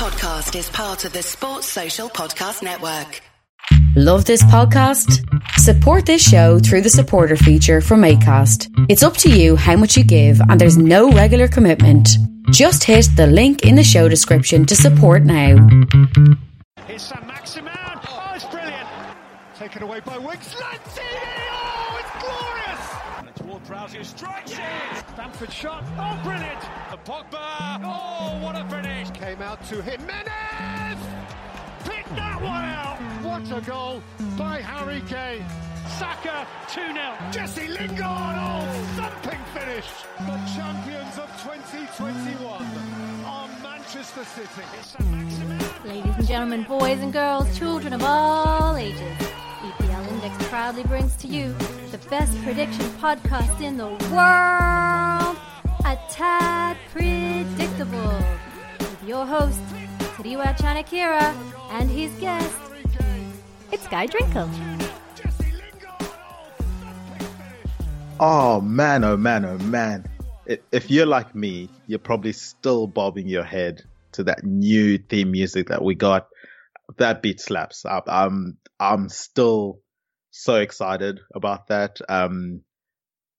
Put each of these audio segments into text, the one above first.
podcast is part of the Sports Social Podcast Network. Love this podcast? Support this show through the supporter feature from ACAST. It's up to you how much you give, and there's no regular commitment. Just hit the link in the show description to support now. Here's Sam Maximan. Oh, it's brilliant. Taken away by Wicks. Lanzini. Prowse who strikes it. Stamford shot. Oh, brilliant. And Pogba. Oh, what a finish. Came out to Jimenez. Picked that one out. What a goal by Harry Kane. Saka 2-0. Jesse Lingard. Oh, thumping finish. The champions of 2021 are Manchester City. Here's Sam Maximan. Ladies and gentlemen, boys and girls, children of all ages, EPL Index proudly brings to you the best prediction podcast in the world, A Tad Predictable, with your host, Tadiwa Chanakira, and his guest, it's Guy Drinkle. Oh, man, oh man, oh man. If you're like me, you're probably still bobbing your head to that new theme music that we got. That beat slaps. I- I'm I'm still so excited about that. Um,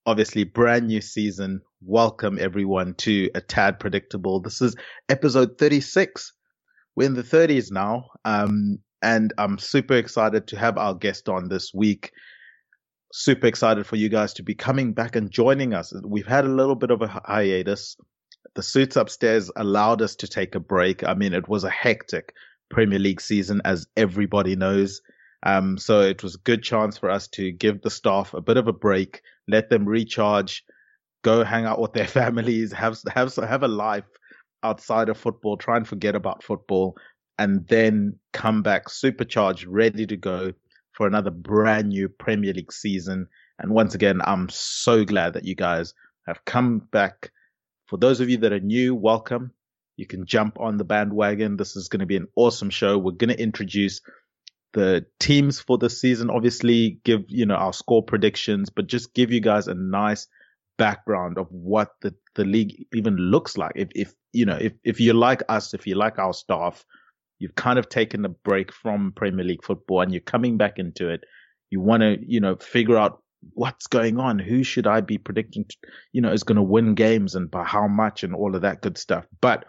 obviously, brand new season. Welcome everyone to a tad predictable. This is episode 36. We're in the 30s now. Um, and I'm super excited to have our guest on this week super excited for you guys to be coming back and joining us. We've had a little bit of a hiatus. The suits upstairs allowed us to take a break. I mean, it was a hectic Premier League season, as everybody knows. Um, so it was a good chance for us to give the staff a bit of a break, let them recharge, go hang out with their families, have have have a life outside of football, try and forget about football, and then come back supercharged, ready to go for another brand new Premier League season. And once again, I'm so glad that you guys have come back. For those of you that are new, welcome. You can jump on the bandwagon. This is going to be an awesome show. We're going to introduce the teams for the season, obviously give, you know, our score predictions, but just give you guys a nice background of what the, the league even looks like. If, if, you know, if, if you like us, if you like our staff, you've kind of taken a break from Premier League football and you're coming back into it. You want to, you know, figure out what's going on. Who should I be predicting, to, you know, is going to win games and by how much and all of that good stuff. But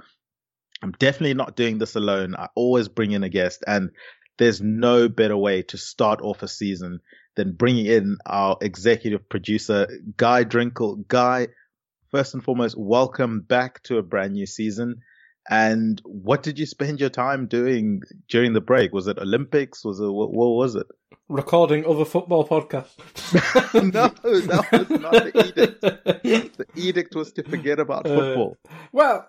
I'm definitely not doing this alone. I always bring in a guest and there's no better way to start off a season than bringing in our executive producer, Guy Drinkle. Guy, first and foremost, welcome back to a brand new season. And what did you spend your time doing during the break? Was it Olympics? Was it what, what was it? recording other football podcasts. no, that was not the edict. The edict was to forget about Uh, football. well,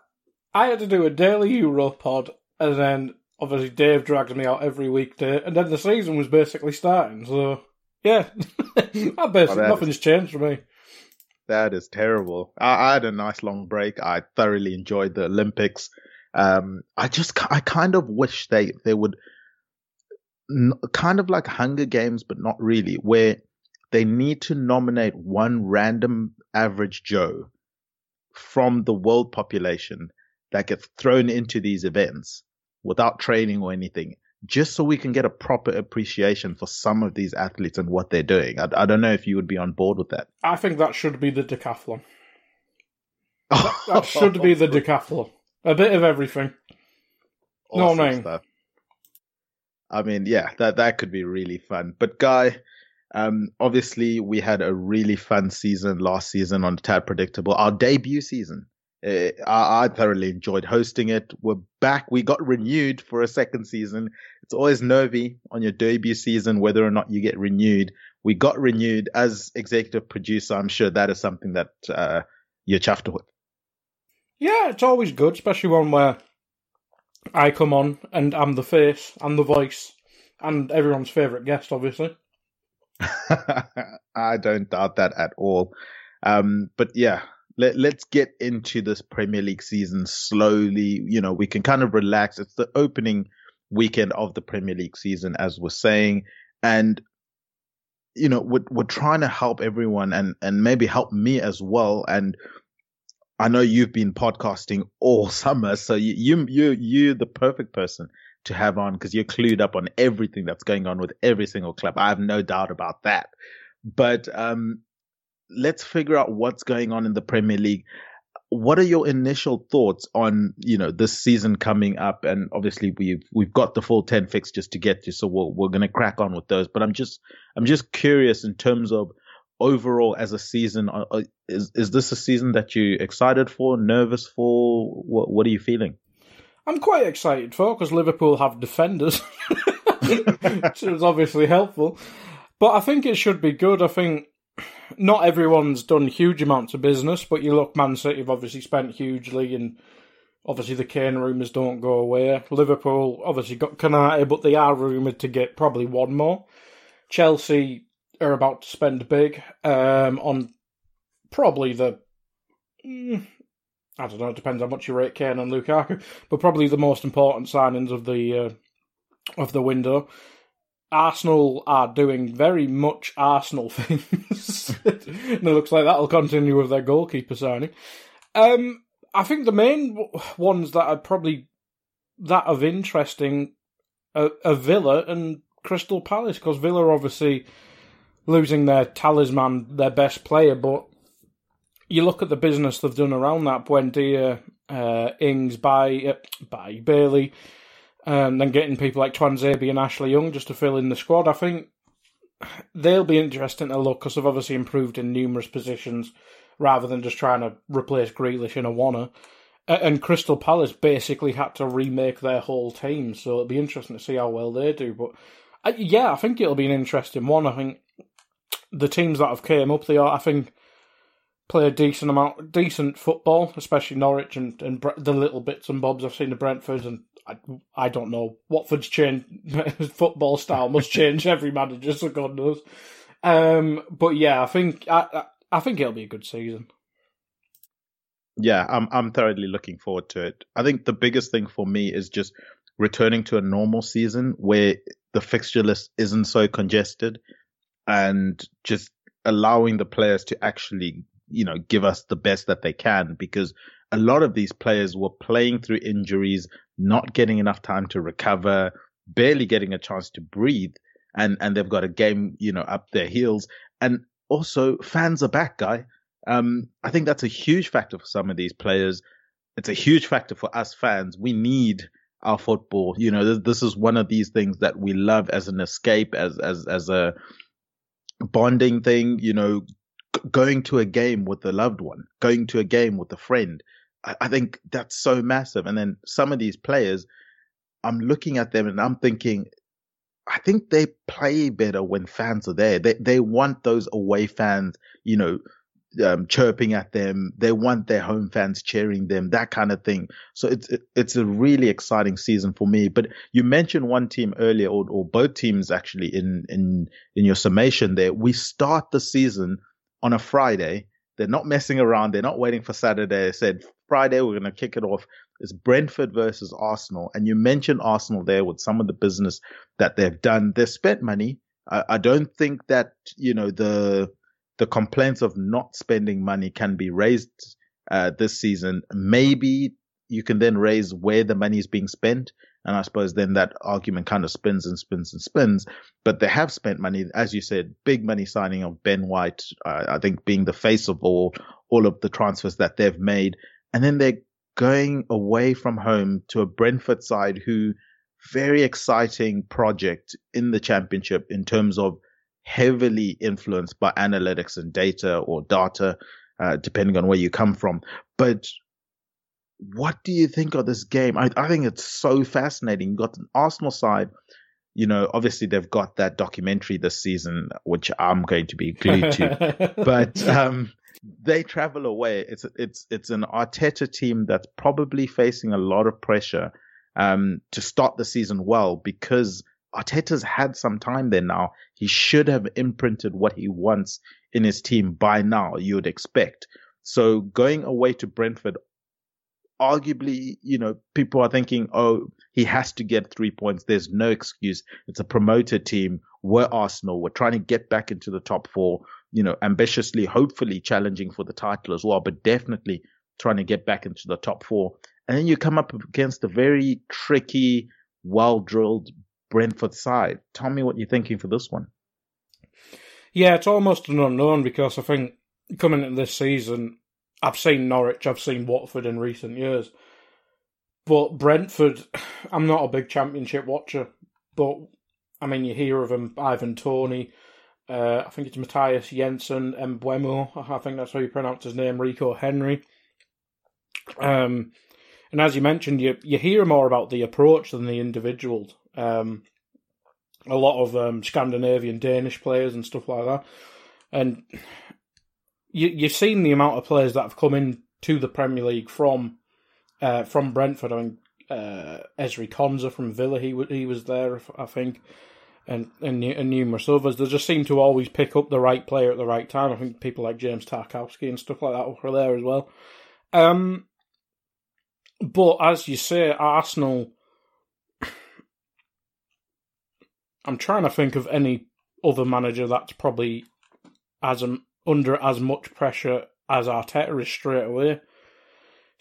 I had to do a daily Euro pod, and then obviously Dave dragged me out every weekday, and then the season was basically starting. So yeah, I basically Oh, that is- nothing's changed for me. That is terrible. I, I had a nice long break. I thoroughly enjoyed the Olympics. Um, I just, I kind of wish they, they would, n- kind of like Hunger Games, but not really, where they need to nominate one random average Joe from the world population that gets thrown into these events without training or anything, just so we can get a proper appreciation for some of these athletes and what they're doing. I, I don't know if you would be on board with that. I think that should be the decathlon. That should be the decathlon. A bit of everything. No, Awesome man. stuff. I mean, yeah, that that could be really fun. But Guy, um, obviously we had a really fun season last season on Tad Predictable, our debut season. Uh, I, I thoroughly enjoyed hosting it. We're back. We got renewed for a second season. It's always nervy on your debut season whether or not you get renewed. We got renewed as executive producer. I'm sure that is something that uh, you're chuffed with. Yeah, it's always good, especially one where I come on and I'm the face and the voice and everyone's favourite guest, obviously. I don't doubt that at all. Um, but yeah, let, let's get into this Premier League season slowly. You know, we can kind of relax. It's the opening weekend of the Premier League season, as we're saying. And, you know, we're, we're trying to help everyone and, and maybe help me as well. And I know you've been podcasting all summer, so you you you you're the perfect person to have on because you're clued up on everything that's going on with every single club. I have no doubt about that. But um, let's figure out what's going on in the Premier League. What are your initial thoughts on you know this season coming up? And obviously we've we've got the full ten fixtures to get to, so we're we're going to crack on with those. But I'm just I'm just curious in terms of overall as a season. Uh, uh, is is this a season that you excited for, nervous for? What what are you feeling? I'm quite excited for because Liverpool have defenders, which is obviously helpful. But I think it should be good. I think not everyone's done huge amounts of business, but you look, Man City have obviously spent hugely, and obviously the Kane rumours don't go away. Liverpool obviously got Konate, but they are rumoured to get probably one more. Chelsea are about to spend big um, on probably the. Mm, I don't know. It depends how much you rate Kane and Lukaku, but probably the most important signings of the uh, of the window. Arsenal are doing very much Arsenal things. and it looks like that'll continue with their goalkeeper signing. Um, I think the main ones that are probably that of interesting are, are Villa and Crystal Palace because Villa obviously losing their talisman, their best player, but you look at the business they've done around that Buendia, uh, Ings, by uh, by Bailey, and then getting people like Tuanzebe and Ashley Young just to fill in the squad. I think they'll be interesting to look because they've obviously improved in numerous positions rather than just trying to replace Grealish in a Warner. And Crystal Palace basically had to remake their whole team, so it'll be interesting to see how well they do. But uh, yeah, I think it'll be an interesting one. I think the teams that have came up, they are, I think, play a decent amount, decent football, especially Norwich and, and the little bits and bobs I've seen the Brentfords and I, I don't know. Watford's change football style must change every manager, so God knows. Um, but yeah, I think I, I think it'll be a good season. Yeah, I'm I'm thoroughly looking forward to it. I think the biggest thing for me is just returning to a normal season where the fixture list isn't so congested and just allowing the players to actually, you know, give us the best that they can because a lot of these players were playing through injuries, not getting enough time to recover, barely getting a chance to breathe, and and they've got a game, you know, up their heels. And also, fans are back, guy. Um, I think that's a huge factor for some of these players. It's a huge factor for us fans. We need our football. You know, this, this is one of these things that we love as an escape, as as as a bonding thing. You know, going to a game with a loved one, going to a game with a friend, I, I think that's so massive. And then some of these players, I'm looking at them and I'm thinking, I think they play better when fans are there. They they want those away fans, you know, um, chirping at them. They want their home fans cheering them, that kind of thing. So it's it, it's a really exciting season for me. But you mentioned one team earlier, or, or both teams actually in in in your summation there. We start the season on a Friday. They're not messing around. They're not waiting for Saturday. They said Friday, we're going to kick it off. It's Brentford versus Arsenal. And you mentioned Arsenal there with some of the business that they've done. They've spent money. I, I don't think that, you know, the, the complaints of not spending money can be raised, uh, this season. Maybe you can then raise where the money is being spent. And I suppose then that argument kind of spins and spins and spins. But they have spent money, as you said, big money signing of Ben White. Uh, I think being the face of all all of the transfers that they've made and then they're going away from home to a Brentford side who very exciting project in the championship in terms of heavily influenced by analytics and data or data, uh, depending on where you come from. But what do you think of this game? I, I think it's so fascinating. You've got an Arsenal side, you know, obviously they've got that documentary this season, which I'm going to be glued to. but um, they travel away. It's it's it's an Arteta team that's probably facing a lot of pressure um, to start the season well because Arteta's had some time there now. He should have imprinted what he wants in his team by now. You would expect. So going away to Brentford, arguably, you know, people are thinking, oh, he has to get three points. There's no excuse. It's a promoted team. We're Arsenal. We're trying to get back into the top four you know, ambitiously, hopefully challenging for the title as well, but definitely trying to get back into the top four. And then you come up against a very tricky, well drilled Brentford side. Tell me what you're thinking for this one. Yeah, it's almost an unknown because I think coming into this season, I've seen Norwich, I've seen Watford in recent years. But Brentford, I'm not a big championship watcher, but I mean, you hear of him, Ivan Toney, uh, I think it's Mathias Jensen Mbeumo, I think that's how you pronounce his name, Rico Henry. Um, and as you mentioned, you you hear more about the approach than the individuals. Um, a lot of um, Scandinavian Danish players and stuff like that, and you you've seen the amount of players that have come in to the Premier League from uh, from Brentford. I mean, uh, Ezri Konsa from Villa, he he was there, I think, and, and and numerous others. They just seem to always pick up the right player at the right time. I think people like James Tarkowski and stuff like that were there as well. Um, but as you say, Arsenal. I'm trying to think of any other manager that's probably as um, under as much pressure as Arteta is straight away.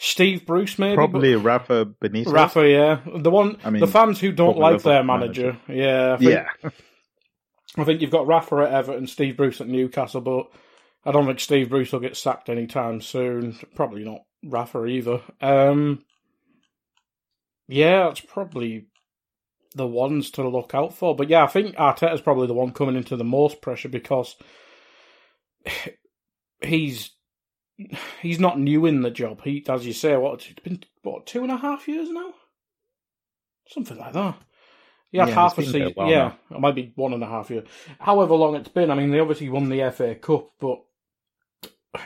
Steve Bruce, maybe probably Rafa Benitez. Rafa, yeah, the one. I mean, the fans who don't like their manager, manager. yeah, I think, yeah. I think you've got Rafa at Everton, Steve Bruce at Newcastle, but I don't think Steve Bruce will get sacked anytime soon. Probably not Rafa either. Um, yeah, it's probably the ones to look out for. But yeah, I think Arteta's probably the one coming into the most pressure because he's he's not new in the job. He, as you say, what it's been what two and a half years now, something like that. Yeah, yeah half a season. A yeah, now. it might be one and a half years. However long it's been. I mean, they obviously won the FA Cup, but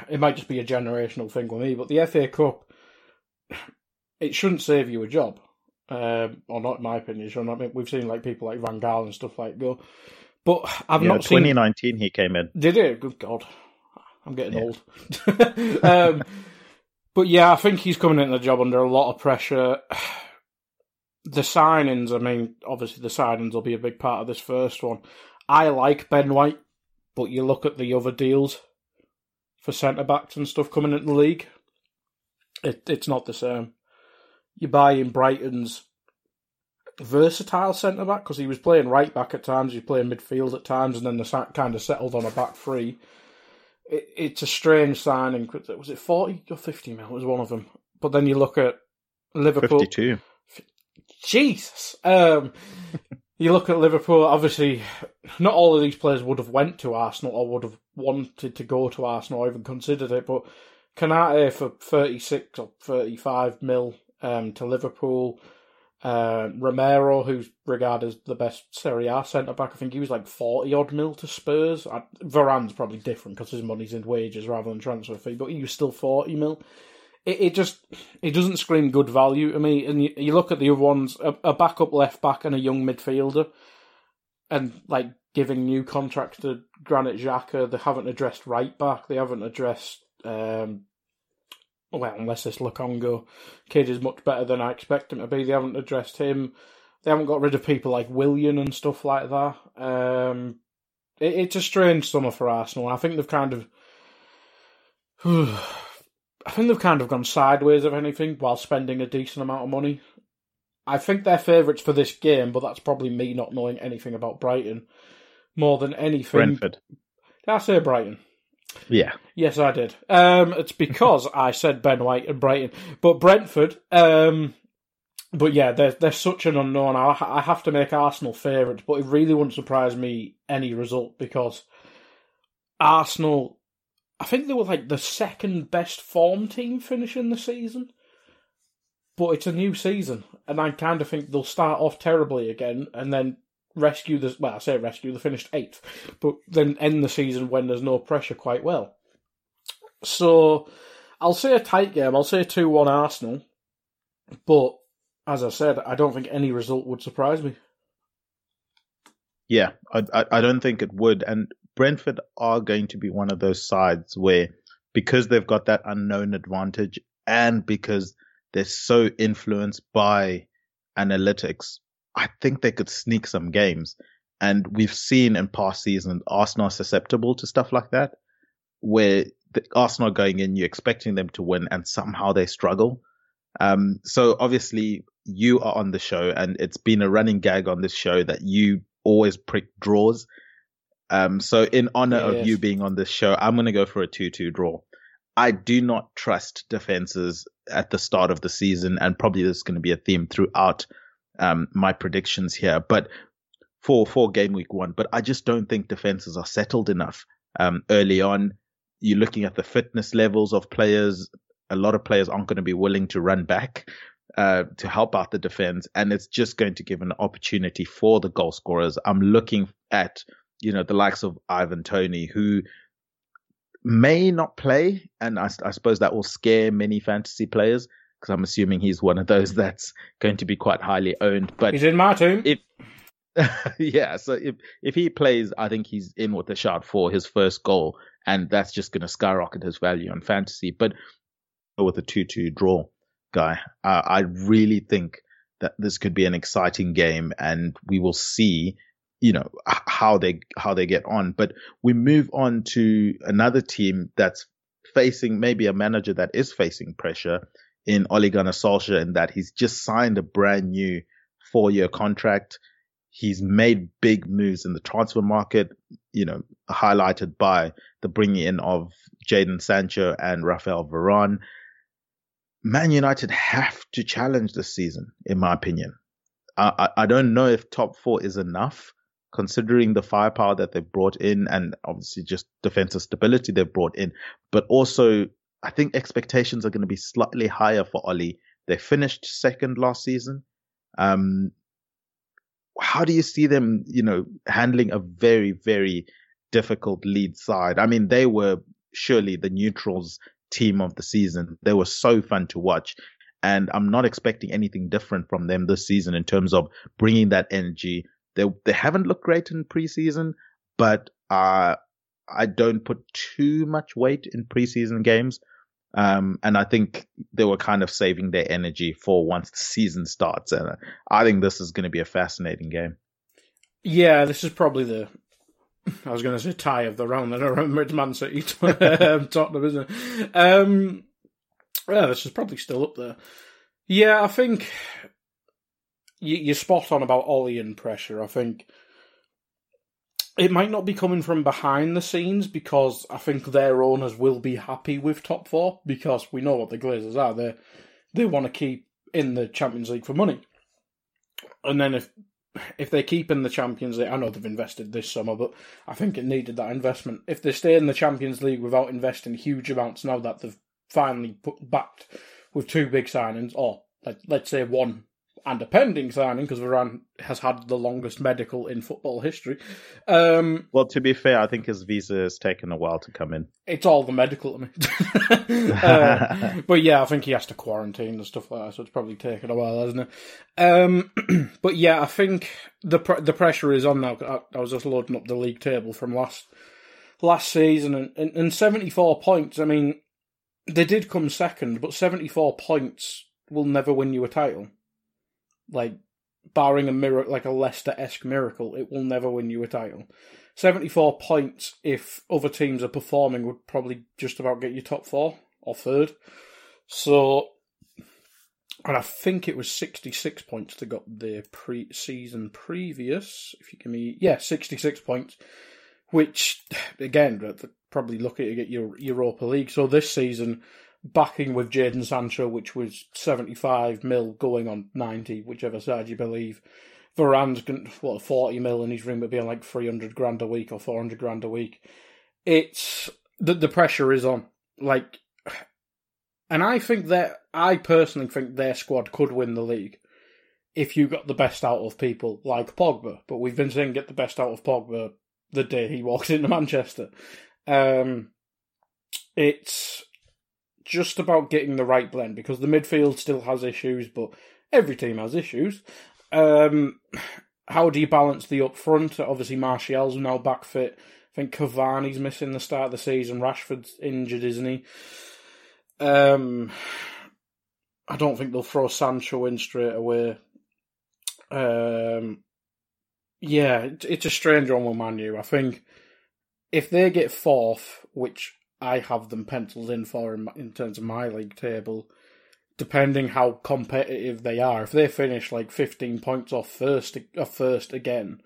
it might just be a generational thing with me. But the FA Cup, it shouldn't save you a job, um, or not in my opinion. So I mean, we've seen like people like Van Gaal and stuff like go. But I've yeah, not 2019 seen... he came in. Did it? Good God. I'm getting yeah. old. um, but yeah, I think he's coming into the job under a lot of pressure. The signings, I mean, obviously the signings will be a big part of this first one. I like Ben White, but you look at the other deals for centre backs and stuff coming into the league, it, it's not the same. You're buying Brighton's versatile centre back because he was playing right back at times, he was playing midfield at times, and then the kind of settled on a back three it, it's a strange signing. Was it 40 or 50 mil? It was one of them. But then you look at Liverpool. 52. Jesus. Um, you look at Liverpool, obviously, not all of these players would have went to Arsenal or would have wanted to go to Arsenal or even considered it, but Konate for 36 or 35 mil um, to Liverpool. Uh, Romero, who's regarded as the best Serie A centre back, I think he was like forty odd mil to Spurs. I, Varane's probably different because his money's in wages rather than transfer fee, but he was still forty mil. It, it just it doesn't scream good value to me. And you, you look at the other ones, a, a backup left back and a young midfielder, and like giving new contracts to Granit Xhaka. They haven't addressed right back. They haven't addressed um, well, unless this Lokonga kid is much better than I expect him to be. They haven't addressed him. They haven't got rid of people like Willian and stuff like that. Um, it, it's a strange summer for Arsenal. I think they've kind of, I think they've kind of gone sideways of anything while spending a decent amount of money. I think they're favourites for this game, but that's probably me not knowing anything about Brighton more than anything. Brentford. Did I say Brighton? Yeah. Yes, I did. Um, it's because I said Ben White and Brighton, but Brentford. Um, but yeah, they're they're such an unknown. I, I have to make Arsenal favourites, but it really wouldn't surprise me any result because Arsenal. I think they were like the second best form team finishing the season. But it's a new season, and I kind of think they'll start off terribly again, and then rescue the well, I say rescue, they finished eighth, but then end the season when there's no pressure quite well. So I'll say a tight game. I'll say two one Arsenal, but as I said, I don't think any result would surprise me. Yeah, I, I, I don't think it would, and Brentford are going to be one of those sides where because they've got that unknown advantage and because they're so influenced by analytics I think they could sneak some games. And we've seen in past seasons Arsenal susceptible to stuff like that, where Arsenal going in, you're expecting them to win, and somehow they struggle. Um, so obviously you are on the show, and it's been a running gag on this show that you always prick draws. Um, so in honor yes. of you being on this show, I'm going to go for a 2-2 draw. I do not trust defenses at the start of the season, and probably there's going to be a theme throughout um, my predictions here. But for for game week one, but I just don't think defenses are settled enough um, early on. You're looking at the fitness levels of players. A lot of players aren't going to be willing to run back uh, to help out the defense, and it's just going to give an opportunity for the goal scorers. I'm looking at you know the likes of Ivan Toney who may not play, and I, I suppose that will scare many fantasy players because I'm assuming he's one of those that's going to be quite highly owned. But he's in my team. If, yeah, so if if he plays, I think he's in with a shot for his first goal, and that's just going to skyrocket his value on fantasy. But with a two-two draw, guy, uh, I really think that this could be an exciting game, and we will see you know how they how they get on. But we move on to another team that's facing maybe a manager that is facing pressure in Ole Gunnar Solskjaer in that he's just signed a brand new four year contract. He's made big moves in the transfer market, you know, highlighted by the bringing in of Jadon Sancho and Rafael Varane. Man United have to challenge this season, in my opinion. I, I, I don't know if top four is enough, considering the firepower that they've brought in and obviously just defensive stability they've brought in, but also I think expectations are going to be slightly higher for Ole. They finished second last season. Um, how do you see them, you know, handling a very, very difficult Leeds side? I mean, they were surely the neutrals team of the season. They were so fun to watch. And I'm not expecting anything different from them this season in terms of bringing that energy, they they haven't looked great in preseason, but uh, I don't put too much weight in preseason games. Um, and I think they were kind of saving their energy for once the season starts. And I think this is going to be a fascinating game. Yeah, this is probably the. I was going to say tie of the round. I don't remember it's Man City, um, Tottenham, isn't it? Um, yeah, this is probably still up there. Yeah, I think you, you're spot on about Ole and pressure. I think it might not be coming from behind the scenes because I think their owners will be happy with top four because we know what the Glazers are. They they want to keep in the Champions League for money, and then if if they keep in the Champions League, I know they've invested this summer, but I think it needed that investment. If they stay in the Champions League without investing huge amounts now that they've finally put backed with two big signings, or let, let's say one and a pending signing because Varane has had the longest medical in football history. Um, well, to be fair, I think his visa has taken a while to come in. It's all the medical to me. uh, but yeah, I think he has to quarantine and stuff like that, so it's probably taken a while, hasn't it? Um, but yeah, I think the the pressure is on now. I, I, was just loading up the league table from last last season, and, and, and seventy four points. I mean, they did come second, but seventy four points will never win you a title like barring a miracle, like a Leicester esque miracle, it will never win you a title. 74 points, if other teams are performing, would probably just about get you top four or third. So, and I think it was 66 points to got the pre season previous. If you give me, yeah, 66 points, which again, probably lucky to get your Europa League. So this season, backing with Jadon Sancho, which was 75 mil going on 90, whichever side you believe. Varane's what 40 mil his ring would be like 300 grand a week or 400 grand a week. It's the the pressure is on. Like, and I think that I personally think their squad could win the league if you got the best out of people like Pogba. But we've been saying get the best out of Pogba the day he walked into Manchester. Um, it's just about getting the right blend because the midfield still has issues, but every team has issues. Um, how do you balance the up front? Obviously, Martial's now back fit. I think Cavani's missing the start of the season. Rashford's injured, isn't he? Um, I don't think they'll throw Sancho in straight away. Um, yeah, it's a strange one with Manu. I think if they get fourth, which I have them penciled in for in, in terms of my league table. Depending how competitive they are, if they finish like fifteen points off first, off first again,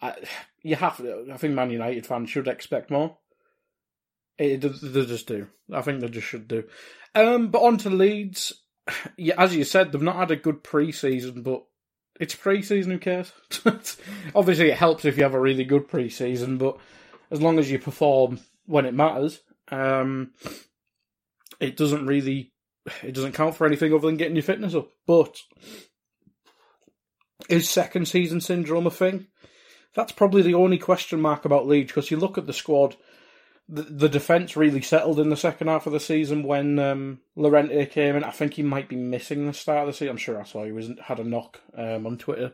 I, you have. I think Man United fans should expect more. It, they just do. I think they just should do. Um, but on to Leeds. Yeah, as you said, they've not had a good pre-season, but it's pre-season. Who cares? Obviously, it helps if you have a really good pre-season, but as long as you perform when it matters, um, it doesn't really it doesn't count for anything other than getting your fitness up. But is second season syndrome a thing? That's probably the only question mark about Leeds because you look at the squad. The, the defence really settled in the second half of the season when um, Llorente came in. I think he might be missing the start of the season. I'm sure I saw he was had a knock um, on Twitter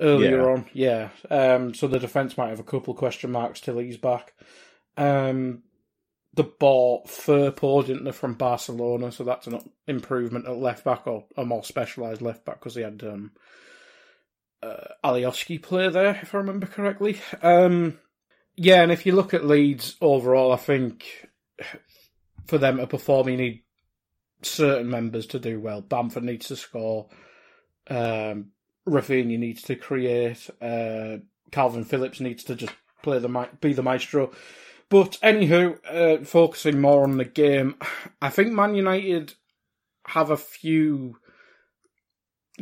earlier Yeah. on. Yeah, um, so the defence might have a couple question marks till he's back. Um, the bought Firpo, didn't they, from Barcelona, so that's an improvement at left back or a more specialised left back because he had um, uh, Alioski play there, if I remember correctly. Um, yeah, and if you look at Leeds overall, I think for them to perform, you need certain members to do well. Bamford needs to score. Um, Raphinha needs to create. Uh, Kalvin Phillips needs to just play the be the maestro. But anywho, uh, focusing more on the game, I think Man United have a few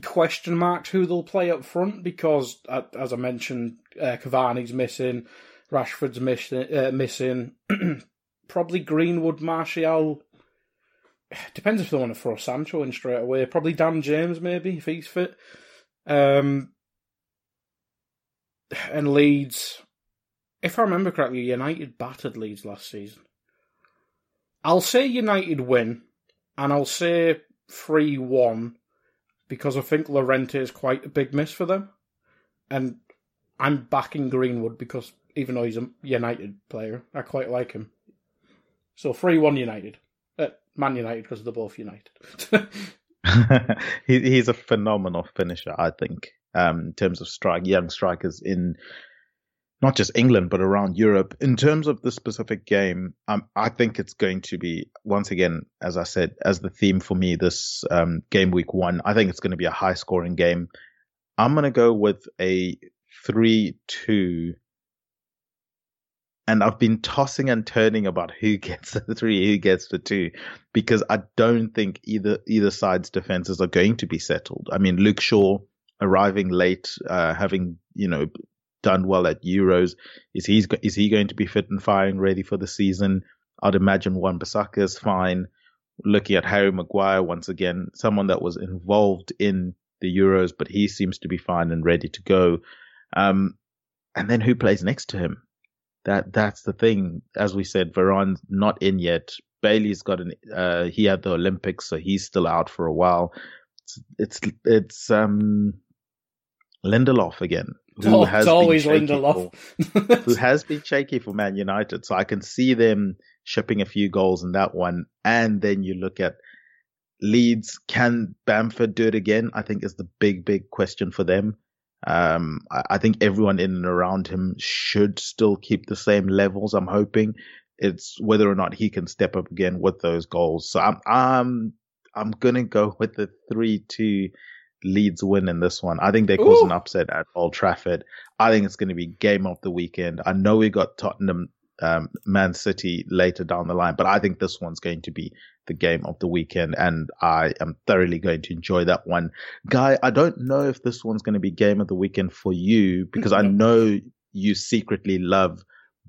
question marks who they'll play up front because, as I mentioned, uh, Cavani's missing, Rashford's missing, uh, missing. probably Greenwood, Martial. Depends if they want to throw Sancho in straight away. Probably Dan James, maybe if he's fit. Um, and Leeds, if I remember correctly, United battered Leeds last season. I'll say United win, and I'll say 3 1 because I think Llorente is quite a big miss for them. And I'm backing Greenwood because even though he's a United player, I quite like him. So 3 1 United. Uh, Man United because they're both United. he, he's a phenomenal finisher, I think, um, in terms of strike, young strikers in not just England but around Europe. In terms of the specific game, um, I think it's going to be once again, as I said, as the theme for me this um, game week one. I think it's going to be a high scoring game. I'm going to go with a three-two. And I've been tossing and turning about who gets the three, who gets the two, because I don't think either either side's defenses are going to be settled. I mean, Luke Shaw arriving late, uh, having you know done well at Euros, is he is he going to be fit and firing, ready for the season? I'd imagine Wan-Bissaka is fine. Looking at Harry Maguire once again, someone that was involved in the Euros, but he seems to be fine and ready to go. Um, and then who plays next to him? That that's the thing. As we said, Varane's not in yet. Bailly's got an uh, he had the Olympics, so he's still out for a while. It's it's, it's um Lindelof again, who Oh, has it's always been shaky Lindelof. for- who has been shaky for Man United. So I can see them shipping a few goals in that one. And then you look at Leeds. Can Bamford do it again? I think is the big, big question for them. Um, I, I think everyone in and around him should still keep the same levels. I'm hoping it's whether or not he can step up again with those goals. So I'm, I'm, I'm gonna go with the three-two Leeds win in this one. I think they cause Ooh. an upset at Old Trafford. I think it's going to be game of the weekend. I know we got Tottenham, um, Man City later down the line, but I think this one's going to be the game of the weekend, and I am thoroughly going to enjoy that one. Guy, I don't know if this one's going to be game of the weekend for you because I know you secretly love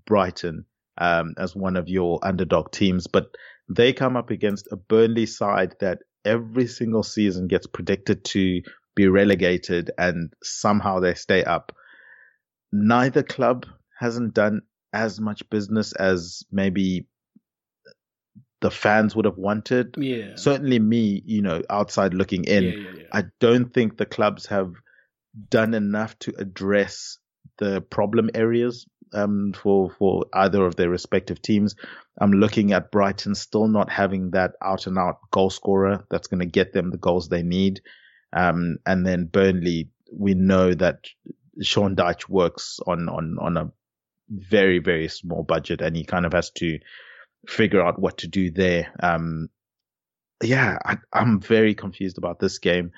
Brighton um, as one of your underdog teams, but they come up against a Burnley side that every single season gets predicted to be relegated and somehow they stay up. Neither club hasn't done as much business as maybe the fans would have wanted. yeah. Certainly me, you know, outside looking in, yeah, yeah, yeah. I don't think the clubs have done enough to address the problem areas um, for for either of their respective teams. I'm looking at Brighton still not having that out and out goal scorer that's going to get them the goals they need. Um, and then Burnley, we know that Sean Dyche works on on on a very very small budget, and he kind of has to figure out what to do there. Um, yeah, I, I'm very confused about this game.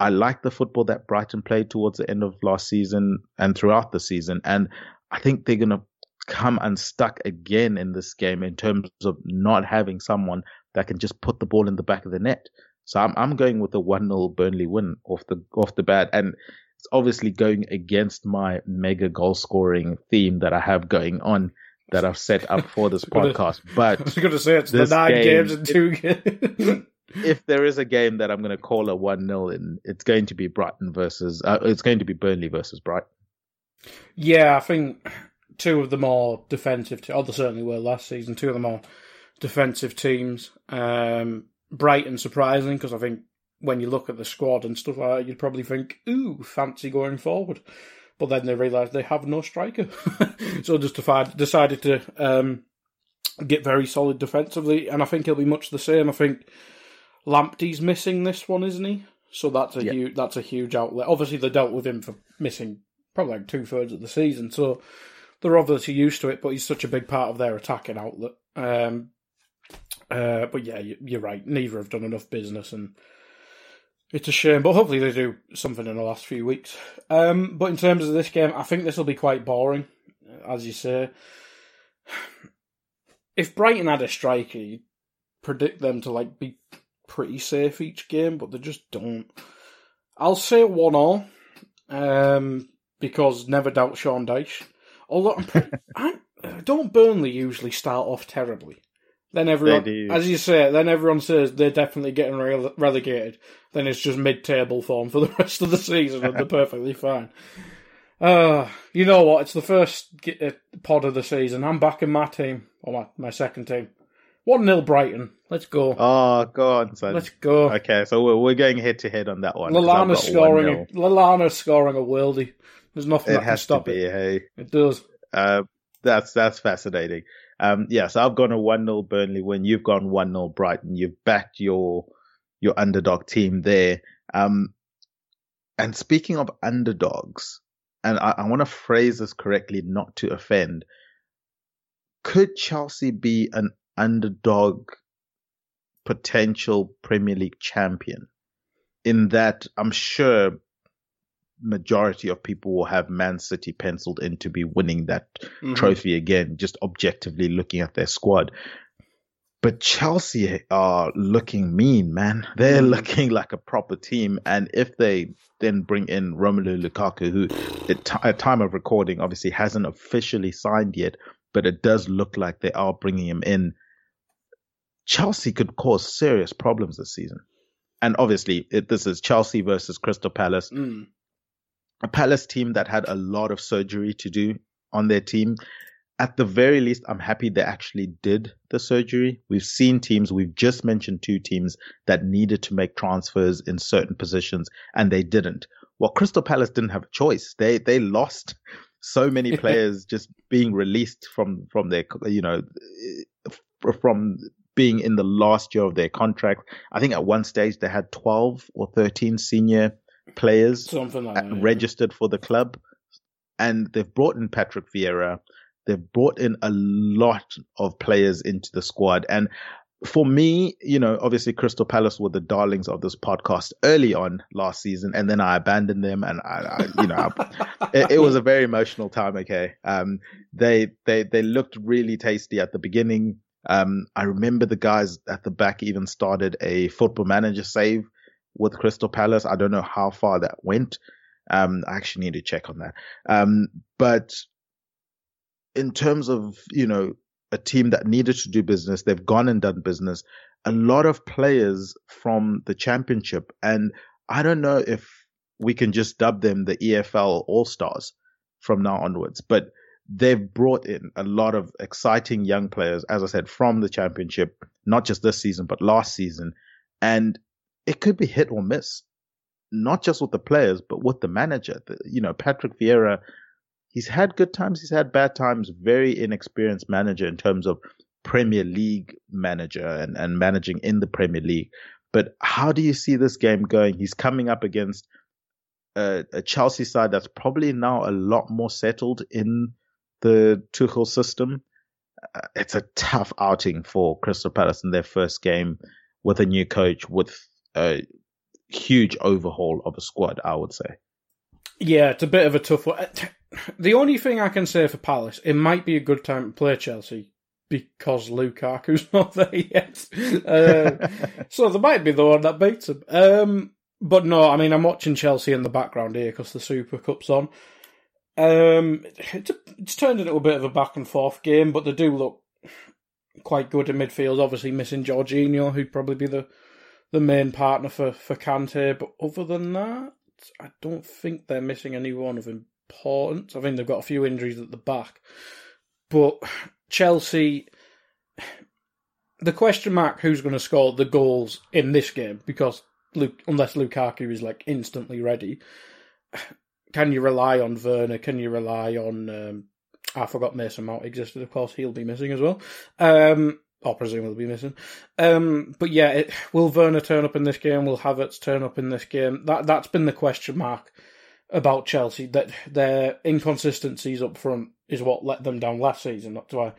I like the football that Brighton played towards the end of last season and throughout the season. And I think they're going to come unstuck again in this game in terms of not having someone that can just put the ball in the back of the net. So I'm, I'm going with a 1 0 Burnley win off the, off the bat. And it's obviously going against my mega goal scoring theme that I have going on that I've set up for this podcast. But I was going to say it's the nine game, games in two games. if there is a game that I'm going to call a 1 0 in, it's going to be Brighton versus, uh, it's going to be Burnley versus Brighton. Yeah, I think two of the more defensive, te- oh, they certainly were last season, two of the more defensive teams. Um, Brighton surprising because I think when you look at the squad and stuff like that, you'd probably think, ooh, fancy going forward. But then they realised they have no striker. so just decided to um, get very solid defensively. And I think he'll be much the same. I think Lamptey's missing this one, isn't he? So that's a yep. huge that's a huge outlet. Obviously, they dealt with him for missing probably like two thirds of the season, so they're obviously used to it. But he's such a big part of their attacking outlet. Um, uh, but yeah, you're right. Neither have done enough business, and it's a shame. But hopefully, they do something in the last few weeks. Um, but in terms of this game, I think this will be quite boring, as you say. If Brighton had a striker, you'd predict them to like be pretty safe each game, but they just don't. I'll say one all, um, because never doubt Sean Dyche. Although I'm, pretty, I'm, don't Burnley usually start off terribly? Then everyone, as you say, then everyone says they're definitely getting rele- relegated. Then it's just mid-table form for the rest of the season, and they're perfectly fine. Uh, you know what? It's the first uh, pod of the season. I'm back in my team, or my, my second team. 1 0 Brighton. Let's go. Oh, go on, son. Let's go. Okay, so we're, we're going head to head on that one. Lallana scoring, a, Lallana scoring a worldie. There's nothing it that can stop be, it. Hey. It does. Uh, that's that's fascinating. Um, yeah, so I've gone a 1 0 Burnley win. You've gone 1 0 Brighton. You've backed your your underdog team there. Um, and speaking of underdogs, and I, I want to phrase this correctly not to offend, could Chelsea be an underdog potential Premier League champion. In that, I'm sure majority of people will have Man City penciled in to be winning that mm-hmm. trophy again, just objectively looking at their squad. But Chelsea are looking mean, man. They're mm-hmm. looking like a proper team. And if they then bring in Romelu Lukaku, who at, t- at time of recording obviously hasn't officially signed yet, but it does look like they are bringing him in Chelsea could cause serious problems this season. And obviously, it, this is Chelsea versus Crystal Palace. Mm. A Palace team that had a lot of surgery to do on their team. At the very least, I'm happy they actually did the surgery. We've seen teams, we've just mentioned two teams that needed to make transfers in certain positions and they didn't. Well, Crystal Palace didn't have a choice. They, they lost so many players just being released from, from their, you know, from being in the last year of their contract. I think at one stage they had 12 or 13 senior players like that, registered yeah. for the club. And they've brought in Patrick Vieira. They've brought in a lot of players into the squad. And for me, you know, obviously Crystal Palace were the darlings of this podcast early on last season, and then I abandoned them, and I, I you know, it, it, was a very emotional time. Okay, um, they they they looked really tasty at the beginning. Um, I remember the guys at the back even started a football manager save with Crystal Palace. I don't know how far that went. Um, I actually need to check on that. Um, but in terms of, you know, a team that needed to do business, they've gone and done business. A lot of players from the championship, and I don't know if we can just dub them the EFL All Stars from now onwards, but they've brought in a lot of exciting young players, as I said, from the championship, not just this season, but last season. And it could be hit or miss, not just with the players, but with the manager. The, you know, Patrick Vieira, he's had good times, he's had bad times, very inexperienced manager in terms of Premier League manager and, and managing in the Premier League. But how do you see this game going? He's coming up against a, a Chelsea side that's probably now a lot more settled in the Tuchel system. uh, it's a tough outing for Crystal Palace in their first game with a new coach with a huge overhaul of a squad. I would say. Yeah, it's a bit of a tough one. The only thing I can say for Palace, it might be a good time to play Chelsea because Lukaku's not there yet. Uh, so there might be the one that beats him. Um, but no, I mean, I'm watching Chelsea in the background here because the Super Cup's on. Um, it's, a, it's turned into a bit of a back and forth game, but they do look quite good in midfield. Obviously, missing Jorginho, who'd probably be the the main partner for for Kante. But other than that, I don't think they're missing anyone of importance. I think they've got a few injuries at the back, but Chelsea. The question mark: Who's going to score the goals in this game? Because Luke, unless Lukaku is like instantly ready, can you rely on Werner? Can you rely on? Um, I forgot Mason Mount existed. Of course, he'll be missing as well. Um, or presumably be missing. Um, but yeah, it, will Werner turn up in this game? Will Havertz turn up in this game? That that's been the question mark about Chelsea. That their inconsistencies up front is what let them down last season. That's why